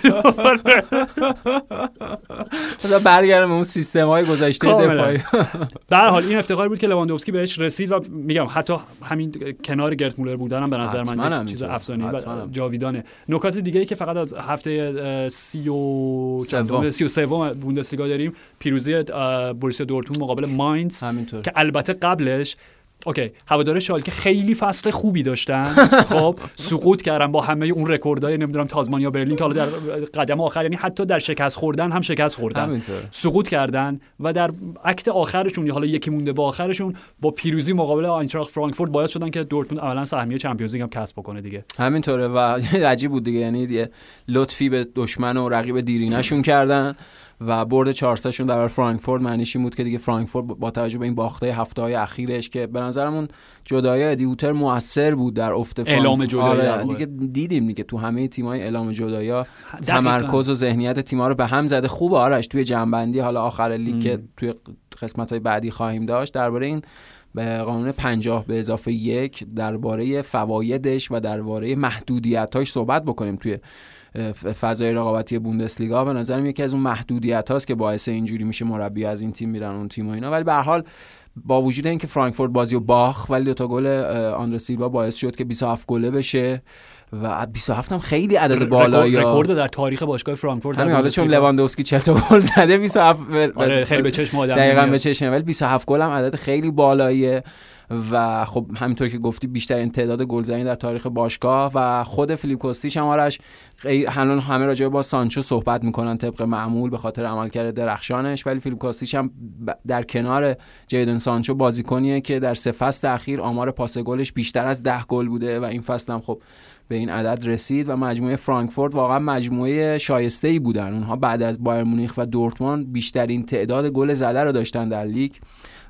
مثلا برگردم اون سیستم های گذشته دفاعی. در حال این افتخار بود که لواندوفسکی بهش رسید و میگم حتی همین کنار گرت مولر بودنم به نظر من چیز افسانه‌ای جاویدانه. نکات دیگه که فقط از هفته سی و سوم. سی و سوم بوندسلیگا داریم. پیروزی بوروسیا دورتموند مقابل ماینز که البته قبلش OK هوادار شالکه خیلی فصل خوبی داشتن. خب سقوط کردن با همه اون رکوردای نمی‌دونم تازمانیا برلین که حالا در قدم آخر یعنی حتی در شکست خوردن هم شکست خوردن. سقوط کردن و در act آخرشون حالا یکی مونده با آخرشون با پیروزی مقابل آینتراخت فرانکفورت باعث شدن که دورتموند اولا سهمیه چمپیونز لیگ هم کسب بکنه دیگه. همینطوره و عجیب بود دیگه یعنی لطفی به دشمن و رقیب دیرینشون کردن. و برد 4 شون در فرانکفورت. معنیش این بود که دیگه فرانکفورت با توجه به این باخته هفته های اخیرش که به نظرمون جدایی ادیوتر موثر بود در افت اعلام جدایی آره دیگه دیدیم دیگه تو همه تیمای اعلام جدایی تمرکز و ذهنیت تیم‌ها رو به هم زده. خوب آرش توی جنبندی حالا آخر لیگ که توی قسمت های بعدی خواهیم داشت درباره این به قانون 50 به اضافه یک درباره فوایدش و درباره محدودیتاش صحبت بکنیم توی فضای رقابتی بوندسلیگا. به نظرم یکی از اون محدودیت هاست که باعث اینجوری میشه مربی از این تیم میرن اون تیم و اینا. ولی به حال با وجود اینکه فرانکفورت بازی و باخت ولی دو تا گل آندر سیلوا باعث شد که 27 گله بشه و 27 هم خیلی عدد بالایی رکورد در تاریخ باشگاه فرانکفورت همین حالا چون لواندوفسکی 40 تا گل زده 27 آره خیلی به چشم آدم دقیقاً به چشم ولی 27 گل هم عدد خیلی بالاییه. و خب همینطور که گفتی بیشترین تعداد گلزنی در تاریخ باشگاه و خود فیلیپ کوستیش هم آرش هنون همه راجع با سانچو صحبت می‌کنن طبق معمول به خاطر عملکرد درخشانش ولی فیلیپ کوستیش هم در کنار جیدن سانچو بازیکنیه که در سه فصل اخیر آمار پاس گلش بیشتر از ده گل بوده و این فصل هم خب به این عدد رسید و مجموعه فرانکفورت واقعا مجموعه شایسته ای بودن. اونها بعد از بایرن مونیخ و دورتموند بیشترین تعداد گل زده رو داشتن در لیگ.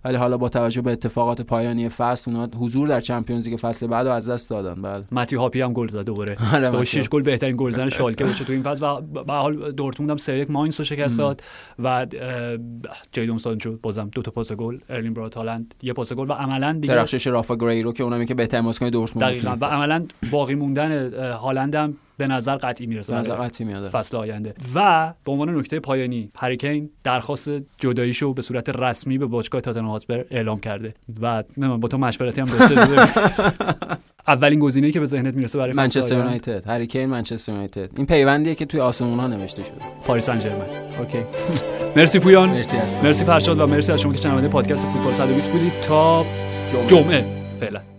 ولی حالا با توجه به اتفاقات پایانی فصل اونا حضور در چمپیونز لیگ فصل بعد از دست دادن. بله. متیو هاپی هم گل زد دوباره. تو آره، 6 گل بهترین گلزن شالکه باشه تو این فصل و به حال دورتموند هم 3 1 ماینس رو شکست داد و جیدون سانچو بازم دو تا پاس گل ارلین برات هالند یه پاس گل و عملا دیگه درخشش رافا گریرو که اونمی که بهترین بازیکن دورتموند دقیقاً. و عملا باقی موندن هالند هم به نظر قطعی می‌رسه. به نظر قطعی میاد فصل آینده. و به عنوان نکته پایانی هریکین درخواست جداییشو به صورت رسمی به باشگاه تاتنهام هاتسپر اعلام کرده. و با تو مشورتی هم داشته اولین گزینه‌ای که به ذهنت می‌رسه برای منچستر یونایتد. هریکین منچستر یونایتد. این پیوندیه که توی آسمون ها نوشته شده. پاریس سن ژرمن اوکی. مرسی پویان. مرسی هستم. مرسی فرشاد و مرسی از شما که شنونده پادکست فوتبال 120 بودید. تا جمعه, جمعه. فعلا.